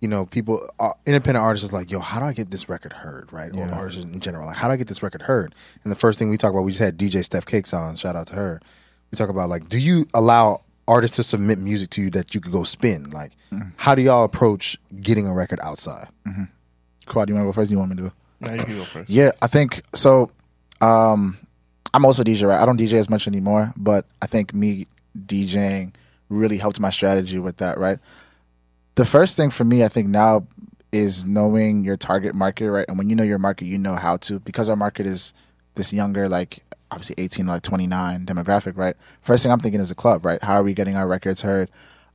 you know, people, uh, independent artists is like, yo, how do I get this record heard, right? Or artists in general, like, how do I get this record heard? And the first thing we talk about, we just had DJ Steph Cakes on, shout out to her. We talk about like, do you allow artists to submit music to you that you could go spin? Like, Mm-hmm. how do y'all approach getting a record outside? Quad, do you want to go first? Do You want me to go? Now you can go first. Yeah, I think so. Um, I'm also a DJ, right? I don't DJ as much anymore, but I think me DJing really helped my strategy with that, right? The first thing for me, I think now is knowing your target market, right? And when you know your market, you know how to because our market is this younger, like obviously 18 like 29 demographic, right? First thing I'm thinking is a club, right? How are we getting our records heard?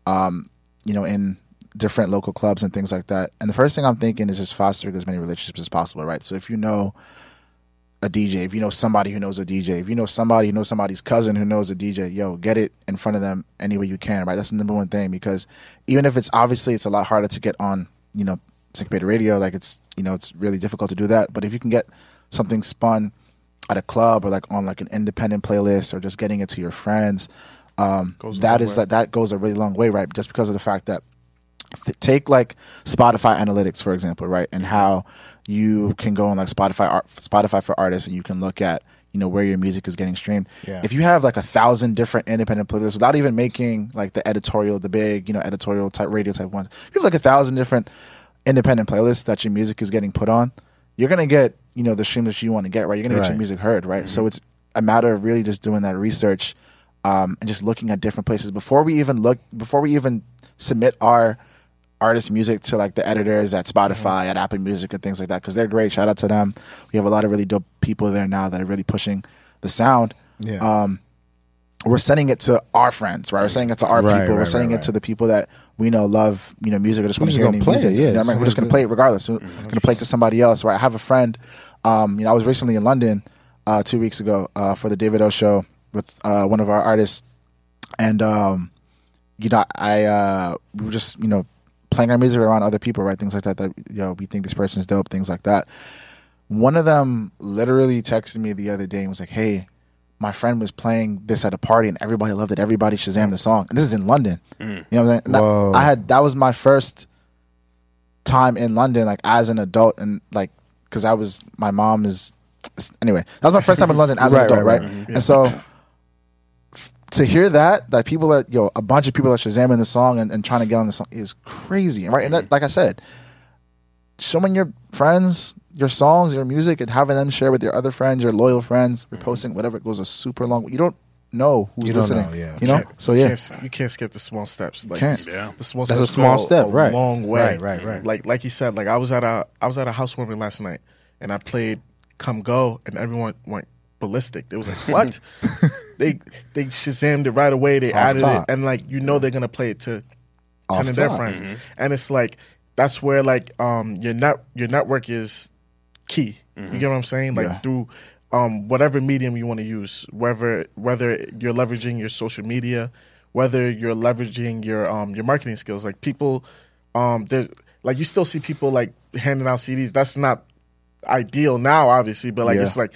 Um, you know, in different local clubs and things like that. And the first thing I'm thinking is just fostering as many relationships as possible, right? So if you know a DJ, if you know somebody who knows a DJ, if you know somebody who knows somebody's cousin who knows a DJ, yo, get it in front of them any way you can, right? That's the number one thing because even if it's obviously it's a lot harder to get on, you know, syncopated radio, like it's you know, it's really difficult to do that. But if you can get something spun at a club or like on like an independent playlist or just getting it to your friends, um, that is that that goes a really long way, right? Just because of the fact that th- take like Spotify analytics for example, right, and how you can go on like Spotify art, Spotify for artists, and you can look at you know where your music is getting streamed. Yeah. If you have like a thousand different independent playlists without even making like the editorial, the big you know editorial type radio type ones, if you have like a thousand different independent playlists that your music is getting put on, you're gonna get you know the stream that you want to get, right? You're gonna get your music heard, right? So it's a matter of really just doing that research um, and just looking at different places before we even look before we even submit our artist music to like the editors at Spotify, at Apple Music, and things like that because they're great. Shout out to them. We have a lot of really dope people there now that are really pushing the sound. Yeah. Um, we're sending it to our friends, right? We're sending it to our Right, people. We're sending right, it to the people that we know love, you know, music or just want to hear gonna play music. it, yeah. You know I mean? We're just gonna play it regardless. We're gonna play it to somebody else, right? I have a friend. Um, you know, I was recently in London uh, two weeks ago uh, for the Davido show with uh, one of our artists, and um, you know, I uh, we were just you know playing our music around other people, right? Things like that. That you know, we think this person's dope. Things like that. One of them literally texted me the other day and was like, "Hey, my friend was playing this at a party and everybody loved it. Everybody Shazam the song, and this is in London. You know what I'm saying? And that- Whoa. I had that was my first time in London, like as an adult, and like because I was my mom is anyway. That was my first time in London as an Right, adult, right, right? right. Mm-hmm. And so to hear that, that people are yo, a bunch of people are shazamming the song and, and trying to get on the song is crazy, right? And that, mm-hmm. like I said, showing your friends your songs, your music, and having them share with your other friends, your loyal friends, reposting mm-hmm. whatever it goes a super long. You don't know who's You don't listening. know, yeah. You know, Can't- so you yeah, can't, you can't skip the small steps. Like Can't. Yeah. the small That's a small go step, a right. Long way, Right, right, right. Like like you said, like I was at a I was at a housewarming last night, and I played "Come Go," and everyone went ballistic. They was like, "What?" they they shazammed it right away. They Off added top. it, and like you know they're gonna play it to Off ten of their top. friends, and it's like that's where like um your net your network is key. You get what I'm saying? Like Yeah. through um whatever medium you want to use, whether whether you're leveraging your social media, whether you're leveraging your um your marketing skills. Like people um there's like you still see people like handing out CDs. That's not ideal now, obviously, but like Yeah. it's like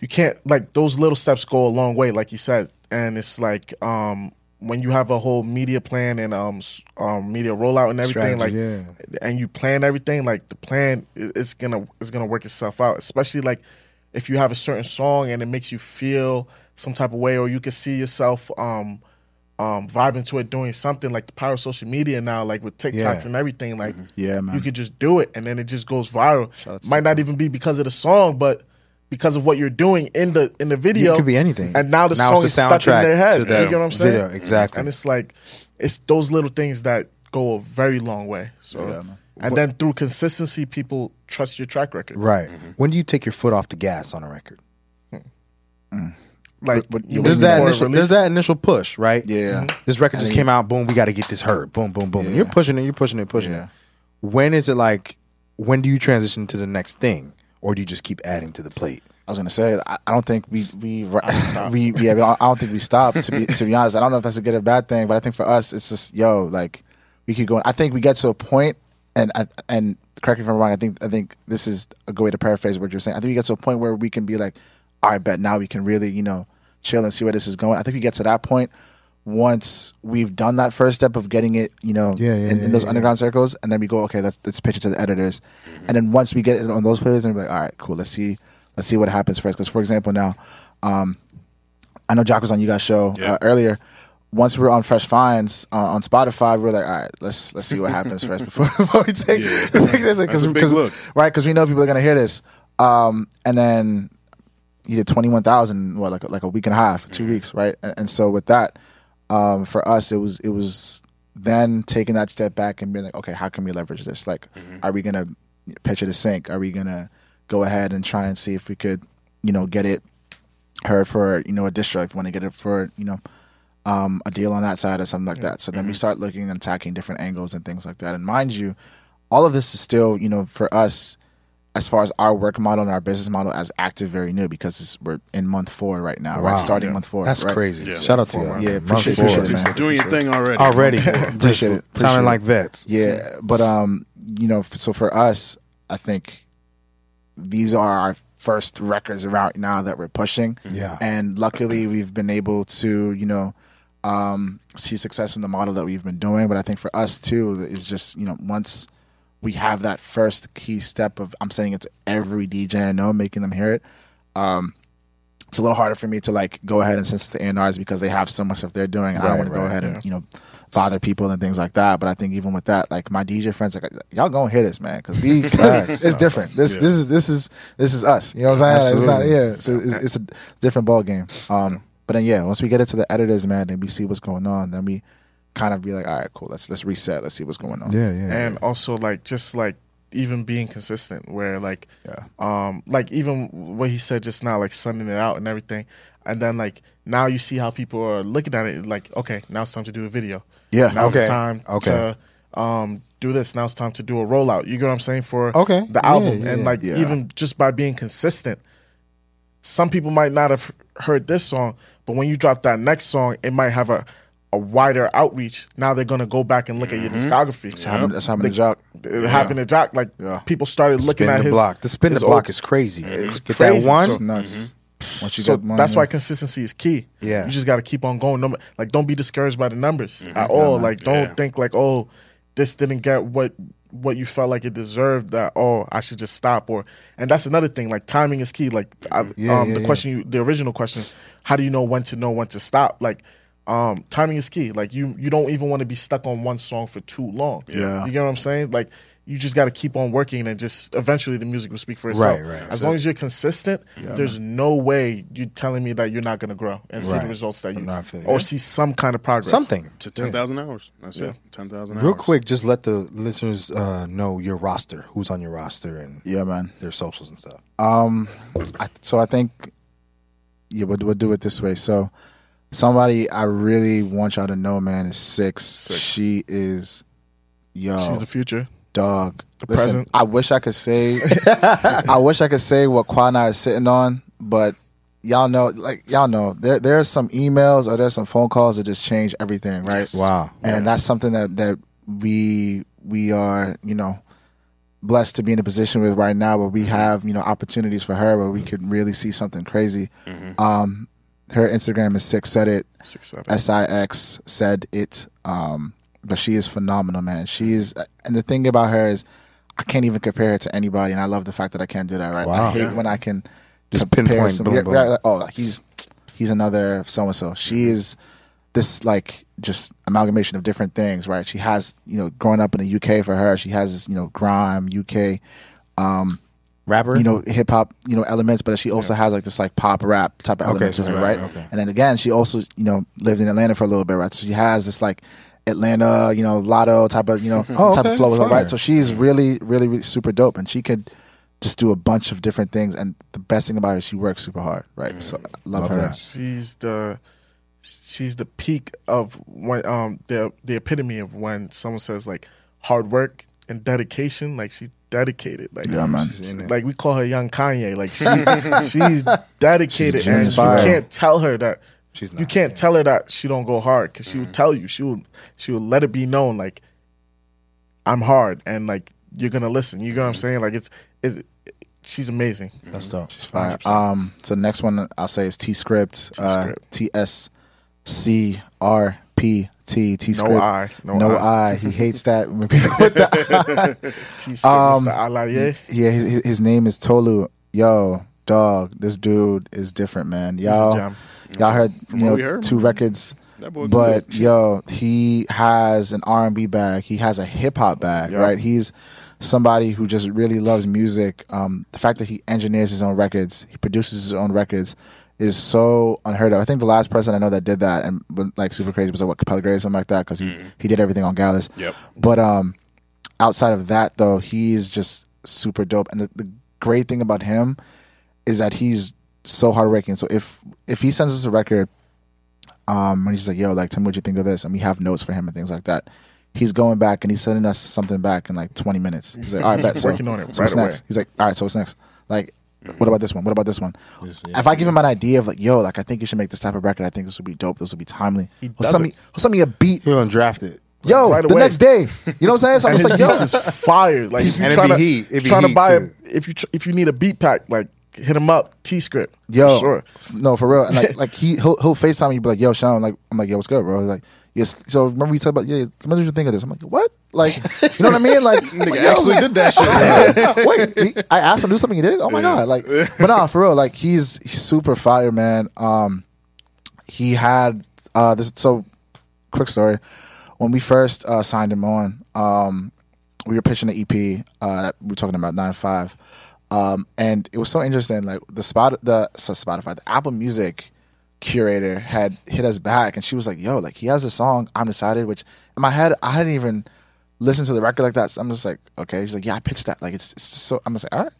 you can't like those little steps go a long way, like you said. And it's like um when you have a whole media plan and um um media rollout and everything, Strategy, like and you plan everything, like the plan is gonna is gonna work itself out. Especially like if you have a certain song and it makes you feel some type of way, or you can see yourself um um vibing to it, doing something like the power of social media now, like with TikToks Yeah. and everything, like Yeah, man. you could just do it and then it just goes viral. Shout out Might not even be because of the song, but because of what you're doing in the in the video. It could be anything. And now the Now song it's is stuck in their head. to You the get what I'm saying? video, exactly. And it's like it's those little things that go a very long way. So Yeah, and then through consistency, people trust your track record. Right. Mm-hmm. When do you take your foot off the gas on a record? Hmm. Mm. Like What- you There's that initial. There's that initial push, right? Yeah. Mm-hmm. This record just came out. Boom. We got to get this heard. Boom. Boom. Boom. Yeah. You're pushing it. You're pushing it. Pushing Yeah. it. When is it like? When do you transition to the next thing, or do you just keep adding to the plate? I was gonna say I, I don't think we we stop. we yeah I don't think we stop to be to be honest I don't know if that's a good or bad thing but I think for us it's just yo like we keep going I think we get to a point and and correct me if I'm wrong I think I think this is a good way to paraphrase what you're saying. I think we get to a point where we can be like all right bet now we can really you know chill and see where this is going. I think we get to that point once we've done that first step of getting it you know Yeah, yeah, in, yeah, in those yeah. underground circles and then we go okay let's let's pitch it to the editors. And then once we get it on those places, then we're like all right cool let's see let's see what happens first. Because for example now um i know jock was on you guys show Yeah. uh, earlier once we were on fresh finds uh, on spotify we were like all right let's let's see what happens first before, before we take, Yeah. take this That's a big because look. right because we know people are gonna hear this um and then he did 21,000 what like like a week and a half, 2 weeks, right? And, and so with that um for us it was it was then taking that step back and being like okay, how can we leverage this? Like are we going to pitch it to sync? Are we going to go ahead and try and see if we could, you know, get it heard for, you know, a district, want to get it for, you know, um, a deal on that side or something like that. So then we start looking and attacking different angles and things like that. And mind you, all of this is still, you know, for us, as far as our work model and our business model as active, very new because we're in month four right now, Wow. right? Starting Yeah. month four. That's right? crazy. Yeah. Shout out to you. months. Yeah, Month appreciate, four. appreciate it, man. Doing your thing already. Already, Appreciate it. Appreciate sounding it. like vets. Yeah, but um, you know, so for us, I think these are our first records around now that we're pushing. Yeah. and luckily we've been able to, you know, um, see success in the model that we've been doing. But I think for us too, is just you know once we have that first key step of I'm saying it to every DJ I know, making them hear it. Um, it's a little harder for me to like go ahead and send it to A&Rs because they have so much stuff they're doing. And I don't Right, want to go ahead yeah. and you know bother people and things like that. But I think even with that, like my DJ friends, like y'all gonna hear this, man, because we it's different. This Yeah. this is this is this is us. You know what I'm saying? It's not yeah. So it's, it's a different ball game. Um, but then yeah, once we get it to the editors, man, then we see what's going on. Then we kind of be like, all right, cool. Let's let's reset. Let's see what's going on. Yeah, yeah. and also like just like even being consistent where like Yeah. um like even what he said just now like sending it out and everything and then like now you see how people are looking at it like okay now it's time to do a video Yeah. now Okay. it's time Okay. to um do this now it's time to do a rollout you get what i'm saying for Okay. the Yeah, album yeah, and like yeah. even just by being consistent some people might not have heard this song but when you drop that next song it might have a a wider outreach now they're gonna go back and look at your mm-hmm. discography That's happening, that's happening to Jock. it happened to Jock. Like Yeah. people started looking at the his block. The spin the block old- is crazy. Mm-hmm. It's Get crazy. that one. It's mm-hmm. nuts. Once you So one, that's why consistency is key. Yeah. you just got to keep on going. No, like don't be discouraged by the numbers at all. Like don't Yeah. think like oh, this didn't get what what you felt like it deserved. That oh, I should just stop. Or and that's another thing. Like timing is key. Like I, Yeah, um, yeah, the question, you, the original question, how do you know when to know when to stop? Like. Um, timing is key. Like you, you don't even want to be stuck on one song for too long. Yeah. you get what I'm saying. Like you just got to keep on working, and just eventually the music will speak for itself. Right, right. As long as you're consistent, there's no way you're telling me that you're not gonna grow and see the results that you No, I feel you. or see some kind of progress. Something. To ten thousand hours. That's Yeah. it. Ten thousand hours. Real quick, just let the listeners uh, know your roster, who's on your roster, and Yeah, man. their socials and stuff. Um, I, so I think yeah, we'll, we'll do it this way. So somebody I really want y'all to know, man, is six. She is yo She's the future. Dog. the Listen, present. I wish I could say, I wish I could say what Quana is sitting on, but y'all know, like y'all know, there there's some emails or there's some phone calls that just change everything, right? Wow. and that's something that that we we are you know blessed to be in a position with right now where we have you know opportunities for her where we could really see something crazy um her instagram is six said it Six seven. s-i-x said it um but she is phenomenal man she is and the thing about her is i can't even compare her to anybody and i love the fact that i can't do that right Wow. i hate Yeah. when i can Just compare pinpoint, some- boom, boom. like, oh he's he's another so and so she is this like just amalgamation of different things, right? She has, you know, growing up in the UK for her, she has this, you know, grime UK, um, Rapper, you know, hip hop, you know, elements, but she also has like this like pop rap type of Okay, element to her, right, right? okay. And then again, she also, you know, lived in Atlanta for a little bit, right? So she has this like Atlanta, you know, Latto type of, you know, Oh, type okay, of flow, with her, fire. right? So she's really, really, really super dope, and she could just do a bunch of different things. And the best thing about her is she works super hard, right? So I love, Love her. that. She's the she's the peak of when um the the epitome of when someone says like hard work and dedication. Like she's dedicated. Like Yeah, man. She's in it. like we call her young Kanye. Like she she's dedicated, She's and you can't tell her that. She's you can't tell her that she don't go hard because she will tell you. She will she will let it be known like I'm hard and like you're gonna listen. You know what I'm saying? Like it's it's she's amazing. That's dope. Fire. Um, so next one I'll say is T Script. Uh, T-Script. T S C R P T T No I, no, No I. I. He hates that when people put the T script, Um, Mr. Yeah, his, his name is Tolu. Yo, dog, this dude is different, man. a Y'all, heard, From you know, heard, two records. But good. yo, he has an R and B bag. He has a hip hop bag, Yeah. right? He's somebody who just really loves music. Um, the fact that he engineers his own records, he produces his own records, is so unheard of. I think the last person I know that did that and like super crazy was like what Capella Grey or something like that because he he did everything on Gyalis. Yep. But um, outside of that though, he's just super dope. And the, the great thing about him is that he's so hardworking. So if if he sends us a record, um, and he's like, "Yo, like, tell me what you think of this," and we have notes for him and things like that. He's going back and he's sending us something back in like 20 minutes. He's like, "All right, bet." So, Working on it so right what's next? He's like, "All right, so what's next?" Like, what about this one? What about this one? If I give him an idea of like, "Yo, like, I think you should make this type of record. I think this would be dope. This would be timely." He He'll does send me, he'll send me a beat. He'll undraft it. Yo, Right the away. next day. You know what I'm saying? So I'm just like, yo, beats is fire. Like And you it trying to heat. It be trying to buy a, if you tr- if you need a beat pack, like hit him up. T script. Yo, sure. no, for real. And like, like he he'll he'll Facetime me, be like, "Yo, Sean," like I'm like, "Yo, what's good, bro?" He's like, "Yes." So remember we talked about, yeah, what did you think of this? I'm like, "What?" Like, you know what I mean? Like, Nigga actually did that shit. Wait, he, I asked him to do something. He did. Oh my god! Like, but no, for real. Like, he's, he's super fire, man. Um, he had uh this. So, quick story. When we first uh, signed him on, um, we were pitching the EP. Uh, we were talking about nine five, um, and it was so interesting. Like the spot, the so Spotify, the Apple Music curator had hit us back, and she was like, "Yo, like he has a song, I'm decided." Which in my head, I hadn't even listened to the record like that. So I'm just like, "Okay." She's like, "Yeah, I pitched that." Like it's, it's so. I'm just like, "All right."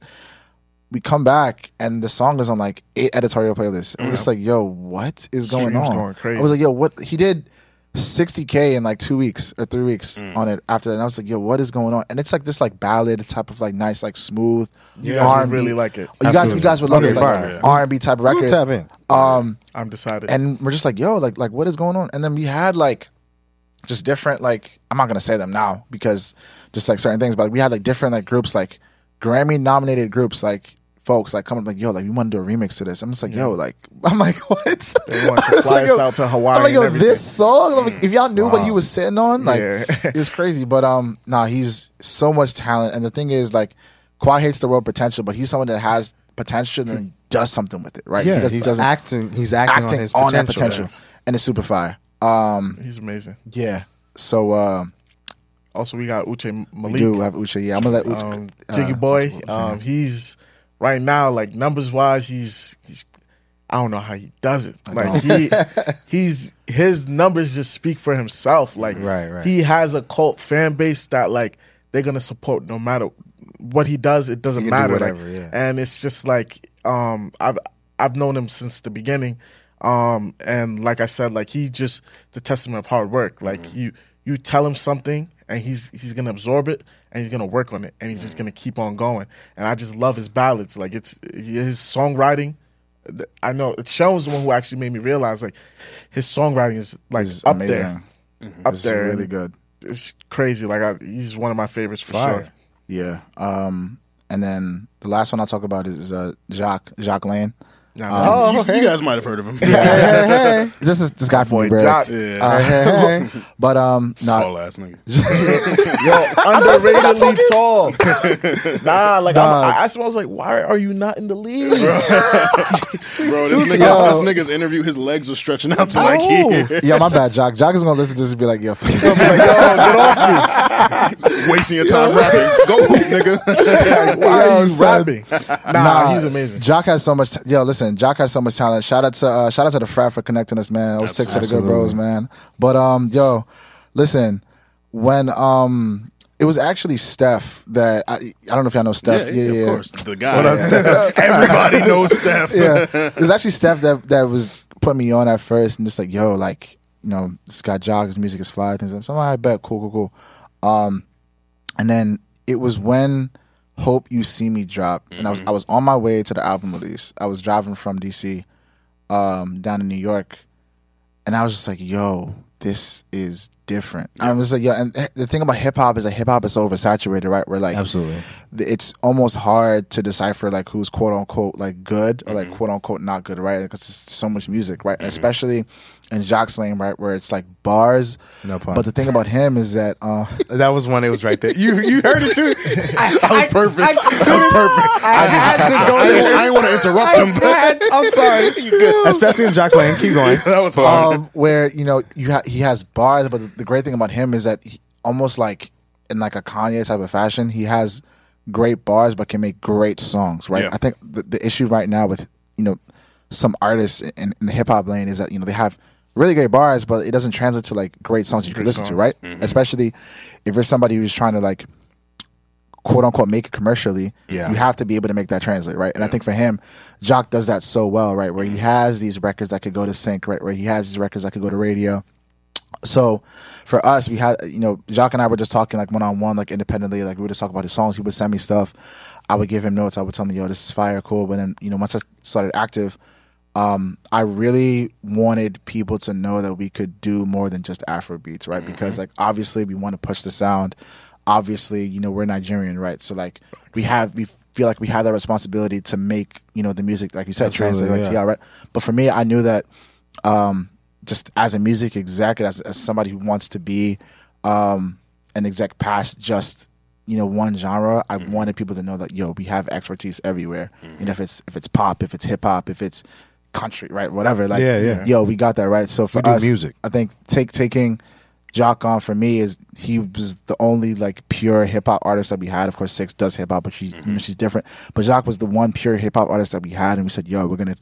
We come back and the song is on like eight editorial playlists. And we're just like, "Yo, what is going Streams on?" going. I was like, "Yo, what?" He did. 60k in like two weeks or three weeks Mm. on it after that. And I was like, yo, what is going on? And it's like this like ballad type of like nice, like smooth. You guys would R&B. really like it. You guys, you guys would love Okay, it, like fire. R and B type We'll record. tap in. Um, I'm decided. and we're just like, yo, like, like what is going on? And then we had like, just different like I'm not gonna say them now because just like certain things, but we had like different like groups like Grammy nominated groups like folks like coming like yo like we want to do a remix to this. I'm just like yo like I'm like what? They want to fly Like, us out to Hawaii. I'm like, yo, this song. Like, if y'all knew what he was sitting on, like, Yeah. it's crazy. But um, nah, he's so much talent, and the thing is, like, Kawhi hates the word potential, but he's someone that has potential and does something with it, right? Yeah, He he's acting. He's acting, acting on his on that potential, and it's super fire. Um, He's amazing. yeah. So uh, Also, we got Uche Malik. We do have Uche. Yeah, I'm gonna let Uche. um, uh, Jiggy Boy. Um, he's right now like numbers wise, he's he's. I don't know how he does it. Like he, he's his numbers just speak for himself. Like Right, right. he has a cult fan base that like they're gonna support no matter what he does. It doesn't can do matter. like, yeah. and it's just like um, I've I've known him since the beginning. Um, and like I said, like he just the testament of hard work. Like Mm-hmm. you you tell him something and he's he's gonna absorb it and he's gonna work on it and he's Mm-hmm. just gonna keep on going. And I just love his ballads. Like it's his songwriting. I know Sean's the one who actually made me realize like his songwriting is like He's up amazing. there, up It's there, really good. It's crazy. Like I, he's one of my favorites for Fire. sure. Yeah. Um, and then the last one I'll talk about is uh, Jacques Jacques Lane. Nah, Oh, You- You, guys might have heard of him. This is this guy from boy, New Brick. Jock. Yeah. Uh, hey, hey. But um, no, Tall ass nigga. underratedly tall. nah, like I'm, I asked him, I was like, "Why are you not in the league?" Bro, this nigga's, Yo. this nigga's interview, his legs were stretching out to like here. yeah, my bad, Jock. Jock is gonna listen to this and be like, "Yo, be like, yo get off me, Wasting your time rapping. Go hoop, nigga. Why Yo, are you son. rapping? Nah, he's amazing. Jock has so much. T- Yo, listen, Jock has so much talent. Shout out to uh, shout out to the frat for connecting us, man. Oh six of the good bros, man. But um, yo, listen, when um, it was actually Steph that I, I don't know if y'all know Steph. Yeah, yeah, of course. The guy. What? Everybody knows Steph. yeah, it was actually Steph that that was putting me on at first, and just like, yo, like, you know, this guy Jock, his music is fire, things like. So I'm like, I bet, cool, cool, cool. Um, and then it was when Hope You See Me drop, and I was I was on my way to the album release. I was driving from DC, um, down to New York, and I was just like, yo, this is different. I was like, yeah, and the thing about hip hop is that hip hop is so oversaturated, right? Where like Absolutely. it's almost hard to decipher like who's quote unquote like good or like quote unquote not good, right? Because there's so much music, right? Especially in Jacques Lane, right, where it's like bars. No pun. But the thing about him is that uh, That was one. It was right there. You you heard it too. I was perfect. that was perfect. I had to go I, didn't, didn't want to interrupt him. But I am sorry. Especially in Jack Lane. Keep going. that was hard. um, where you know you ha- he has bars, but the, the great thing about him is that he, almost like in like a Kanye type of fashion, he has great bars, but can make great songs, right? Yeah. I think the, the issue right now with you know some artists in, in the hip hop lane is that you know they have really great bars, but it doesn't translate to like great songs you can listen to, songs. right? Mm-hmm. Especially if you're somebody who's trying to like quote unquote make it commercially, Yeah. you have to be able to make that translate, right? And I think for him, Jock does that so well, right? Where he mm-hmm. has these records that could go to sync, right? Where he has these records that could go to radio. So for us, we had you know, Jock and I were just talking like one on one, like independently, like we would just talk about his songs. He would send me stuff. I would give him notes. I would tell him, yo, this is fire, cool. But then, you know, once I started active, um, I really wanted people to know that we could do more than just Afro beats, right? Because like obviously we want to push the sound. Obviously, you know, we're Nigerian, right? So like we have we feel like we have that responsibility to make, you know, the music, like you said, Absolutely, translate like yeah. TR, right? But for me, I knew that um just as a music exec, as, as somebody who wants to be um an exec past just you know one genre i Mm-hmm. wanted people to know that yo we have expertise everywhere and if it's if it's pop if it's hip-hop if it's country right whatever like Yeah, yeah. yo we got that right so for us music. i think take taking Jock on for me is he was the only like pure hip hop artist that we had. Of course, Six does hip hop, but she you know she's different. But Jock was the one pure hip hop artist that we had, and we said, "Yo, we're gonna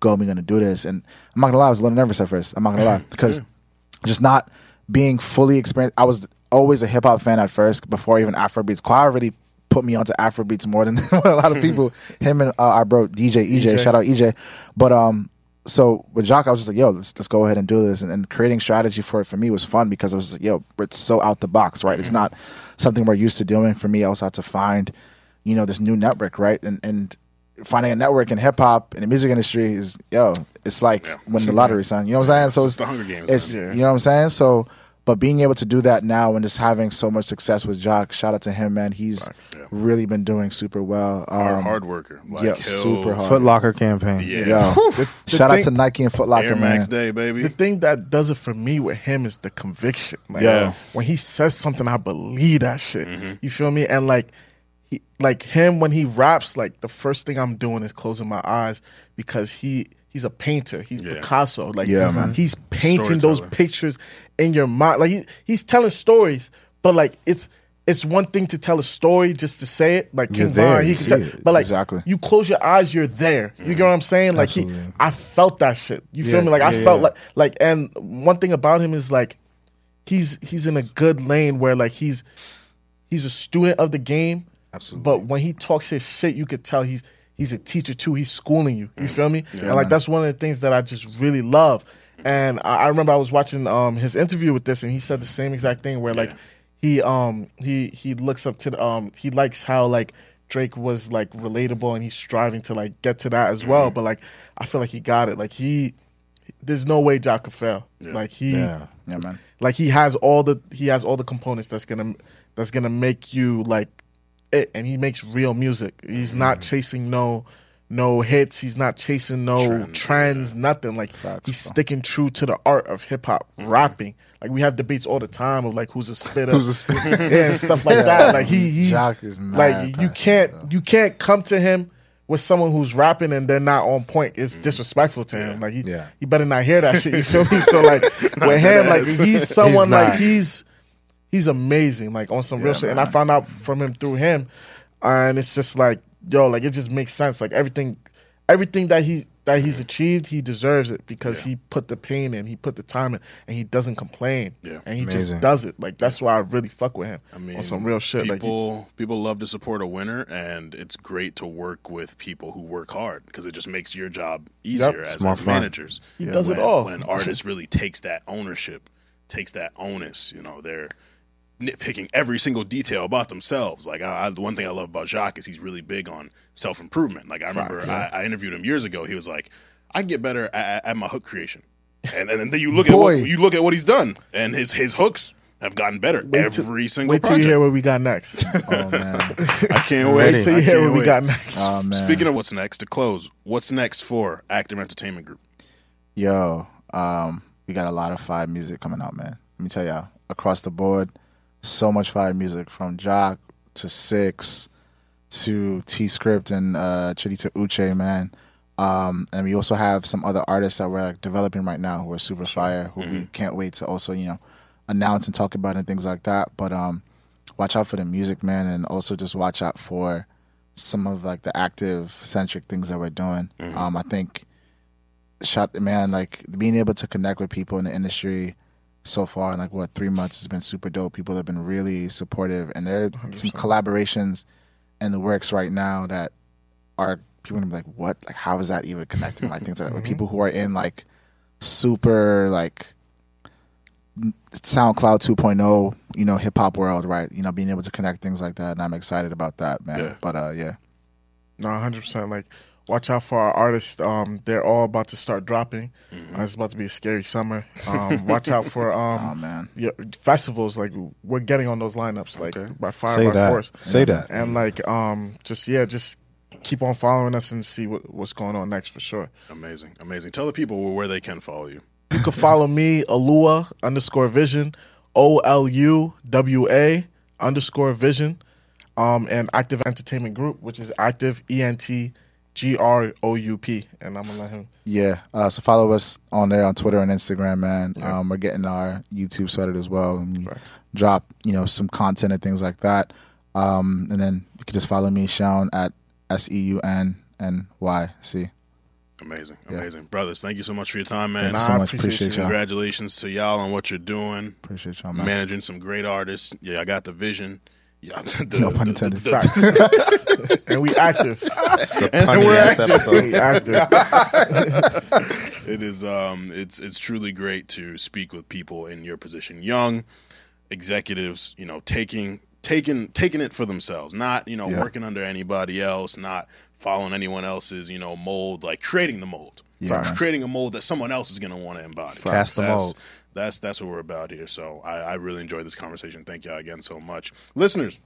go, we're gonna do this." And I'm not gonna lie, I was a little nervous at first. I'm not gonna lie because just not being fully experienced. I was always a hip hop fan at first before even Afrobeats. Quad really put me onto Afrobeats more than a lot of people. Him and uh, our bro DJ EJ, shout out EJ. But um, so with Jock, I was just like, yo, let's let's go ahead and do this. And, and creating strategy for it for me was fun because I was like, yo, it's so out the box, right? It's not something we're used to doing. For me, I also had to find, you know, this new network, right? And and finding a network in hip hop in the music industry is yo, it's like winning the lottery, son. You know what I'm saying? So It's the Hunger Games, It's man. you know what I'm saying. So, but being able to do that now and just having so much success with Jock, shout out to him, man. He's yeah. really been doing super well. hard, Um, hard worker. Like, yeah, he'll- super hard. Foot Locker campaign. Yeah. Yo, The shout out thing- to Nike and Foot Locker, Air man. Max Day, baby. The thing that does it for me with him is the conviction. Like, Yeah. when he says something, I believe that shit. You feel me? And like, he, like him when he raps, like the first thing I'm doing is closing my eyes because he he's a painter. He's Yeah. Picasso. Like, Yeah, man. he's painting those pictures in your mind. Like he, he's telling stories, but like it's it's one thing to tell a story just to say it, like King there, Von, he can see tell, it. but like Exactly. you close your eyes, you're there. You get what I'm saying? Like he, I felt that shit. You feel Yeah, me? Like I felt yeah. like like, and one thing about him is like he's he's in a good lane where like he's he's a student of the game. Absolutely. But when he talks his shit, you could tell he's he's a teacher too. He's schooling you. Mm. You feel me? and like that's one of the things that I just really love. And I, I remember I was watching um his interview with this, and he said the same exact thing where like he um he he looks up to the, um he likes how like Drake was like relatable, and he's striving to like get to that as well. But like I feel like he got it. Like he. There's no way Jack could fail. Like he, Yeah. Yeah, man. like he has all the he has all the components that's gonna that's gonna make you like it and he makes real music. He's Mm-hmm. not chasing no no hits. He's not chasing no trends, nothing. Like he's sticking true to the art of hip-hop rapping. Like we have debates all the time of like who's a spitter. Who's a spitter? yeah and stuff like that. Like he he's Jock is like you can't you can't come to him with someone who's rapping and they're not on point. It's disrespectful to him. Like he, Yeah. he better not hear that shit you feel me? So like with him like he's someone like he's he's amazing like on some real shit. And i found out from him through him and it's just like yo like it just makes sense. Like everything everything that he that he's achieved he deserves it because he put the pain in he put the time in and he doesn't complain. Yeah. and he Amazing. just does it. Like that's why i really fuck with him I mean, on some real shit. Like he- People people love to support a winner, and it's great to work with people who work hard because it just makes your job easier as, more as managers. He does it all. When artist really takes that ownership, takes that onus, you know, they're nitpicking every single detail about themselves. Like I, I, the one thing I love about Jacques is he's really big on self improvement. Like I remember I, I interviewed him years ago. He was like, I get better at, at my hook creation, and, and then you look at what, you look at what he's done, and his his hooks have gotten better Wait till- every single wait till you hear what we got next Oh man. I can't wait wait. till you hear can't what we got next Oh man. Speaking of what's next, to close, what's next for Active Entertainment Group? Yo, um, we got a lot of fire music coming out, man. Let me tell y'all, across the board, so much fire music from Jock to Six to T Script and uh Chidita Uche, man. Um, and we also have some other artists that we're like developing right now who are super fire, who we can't wait to also, you know, announce and talk about and things like that. But um watch out for the music, man, and also just watch out for some of like the active centric things that we're doing. Um, I think shot man like being able to connect with people in the industry so far in like what three months has been super dope people have been really supportive and there are some collaborations in the works right now that are people gonna be like what like how is that even connected like things like that with people who are in like super like SoundCloud 2.0, you know, hip hop world, right? You know, being able to connect things like that, and I'm excited about that, man. Yeah. But uh, yeah, No, hundred percent. Like, watch out for our artists. Um, they're all about to start dropping. Uh, it's about to be a scary summer. Um, watch out for um, oh man, yeah, festivals. Like, we're getting on those lineups. Like, by fire Say by that. force. Say that. And like, um, just yeah, just keep on following us and see what, what's going on next for sure. Amazing, amazing. Tell the people where they can follow you. You can follow me, Oluwa underscore Vision, O L U W A underscore Vision, um, and Active Entertainment Group, which is Active E N T G R O U P, and I'm gonna let him. yeah. Uh, so follow us on there on Twitter and Instagram, man. Um, we're getting our YouTube started as well. And we drop, you know, some content and things like that. Um, and then you can just follow me, Seun at S E U N N Y C. Amazing, amazing, brothers. Thank you so much for your time, man. Thank you so much. appreciate Appreciate you. y'all. Congratulations to y'all on what you're doing, Appreciate y'all, man. managing some great artists. Yeah, I got the vision. Yeah, the, No pun the- intended. the- Facts. and we active. and we're active. we active. it is um it's it's truly great to speak with people in your position young executives you know taking taking taking it for themselves not you know Yeah. working under anybody else not following anyone else's you know mold like creating the mold Yeah, creating a mold that someone else is going to want to embody Cast the mold. That's that's what we're about here. So I, I really enjoyed this conversation. Thank y'all again so much. Listeners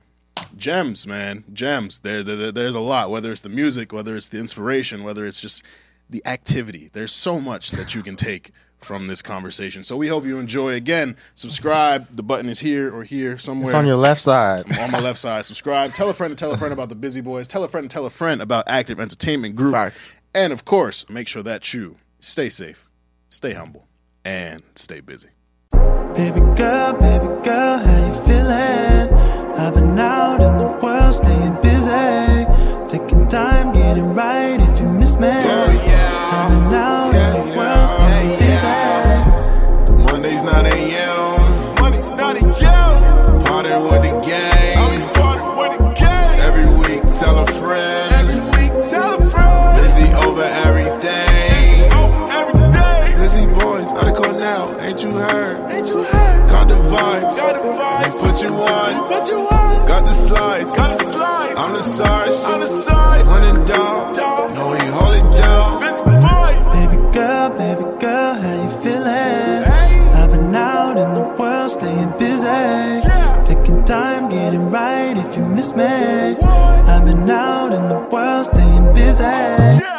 gems man gems. There, there there's a lot whether it's the music whether it's the inspiration whether it's just the activity. There's so much that you can take from this conversation. So we hope you enjoy. Again subscribe. The button is here or here somewhere. It's on your left side. on my left side. Subscribe. Tell a friend to tell a friend about the busy boys. Tell a friend to tell a friend about active entertainment group. Facts. and of course make sure that you stay safe stay humble and stay busy. Baby girl, baby girl, how you feeling? I've been out in the world, staying busy, taking time, getting right. If you miss me, yeah, yeah. I've been out yeah, in the yeah. world, staying yeah. busy. Monday's not a.m. Monday's not Party with the gang. Party with the gang. Every week, tell a on. Put you on. Got the slides. Got the slides. I'm the size. I'm the size. When in doubt, know we hold it down. Busy boys. Baby girl, baby girl, how you feeling? I've been out in the world staying busy. Taking time, getting right if you miss me. I've been out in the world staying busy.